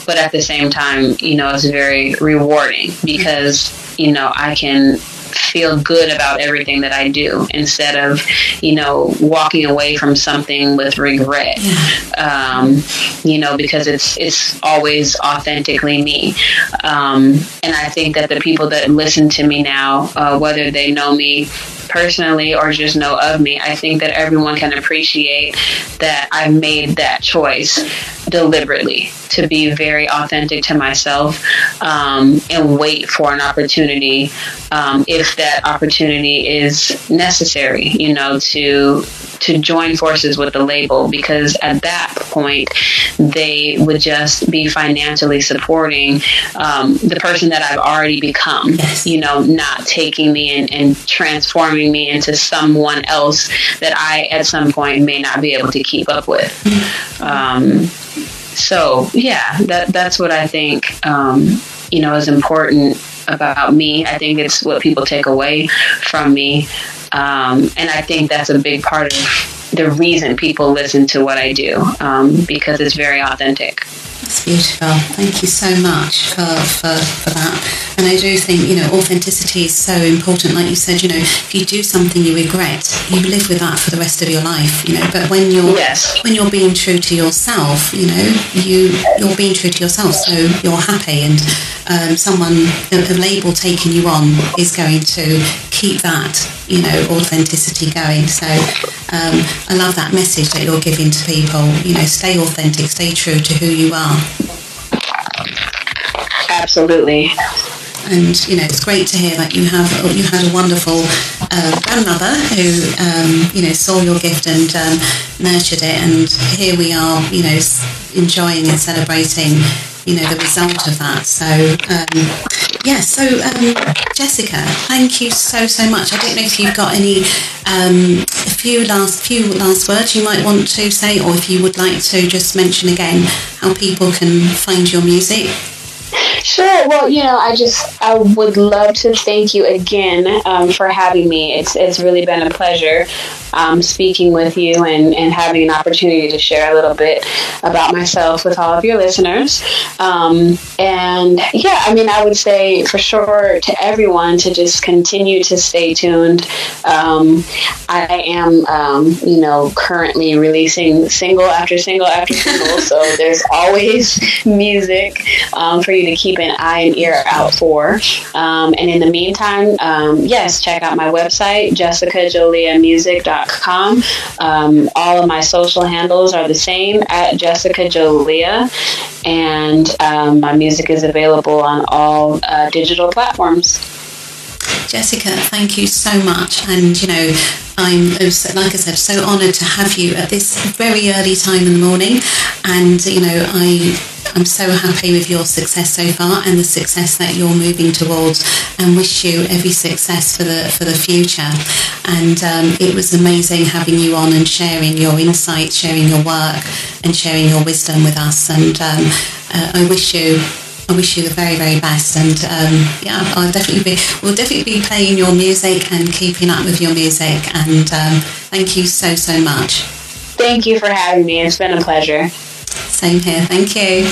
but at the same time, you know, it's very rewarding because, you know, I can feel good about everything that I do instead of, you know, walking away from something with regret. Um, you know, because it's it's always authentically me. Um, and I think that the people that listen to me now, uh, whether they know me personally or just know of me, I think that everyone can appreciate that I made that choice deliberately to be very authentic to myself um, and wait for an opportunity um, if that opportunity is necessary, you know, to to join forces with the label because at that point they would just be financially supporting um, the person that I've already become. Yes. You know, not taking me and, and transforming me into someone else that I at some point may not be able to keep up with. Um, so yeah, that that's what I think. Um, you know, is important about me. I think it's what people take away from me. Um, and I think that's a big part of the reason people listen to what I do um, because it's very authentic. That's beautiful. Thank you so much for, for, for that. And I do think, you know, authenticity is so important. Like you said, you know, if you do something you regret, you live with that for the rest of your life, you know. But when you're yes. when you're being true to yourself, you know, you you're being true to yourself, so you're happy and um, someone a, a label taking you on is going to keep that, you know, authenticity going. So um, I love that message that you're giving to people. You know, stay authentic, stay true to who you are. Absolutely. And you know, it's great to hear that you have you had a wonderful uh, grandmother who um, you know saw your gift and um, nurtured it, and here we are, you know, enjoying and celebrating you know the result of that. So um, yeah, so um, Jessica, thank you so so much. I don't know if you've got any um, a few last few last words you might want to say, or if you would like to just mention again how people can find your music. Sure. Well, you know, I just I would love to thank you again um, for having me. It's it's really been a pleasure um, speaking with you and, and having an opportunity to share a little bit about myself with all of your listeners. Um, and yeah, I mean, I would say for sure to everyone to just continue to stay tuned. Um, I am, um, you know, currently releasing single after single after single, so there's always music um, for you to keep an eye and ear out for. Um, and in the meantime, um, yes, check out my website, jessicajoliamusic.com. Um, all of my social handles are the same at Jessica Jolia, and um, my music is available on all uh, digital platforms. Jessica, thank you so much. And, you know, I'm, like I said, so honoured to have you at this very early time in the morning. And, you know, I, I'm so happy with your success so far and the success that you're moving towards and wish you every success for the, for the future. And um, it was amazing having you on and sharing your insights, sharing your work and sharing your wisdom with us. And um, uh, I wish you I wish you the very, very best. And um, yeah, I'll definitely be, we'll definitely be playing your music and keeping up with your music. And um, thank you so, so much. Thank you for having me. It's been a pleasure. Same here. Thank you.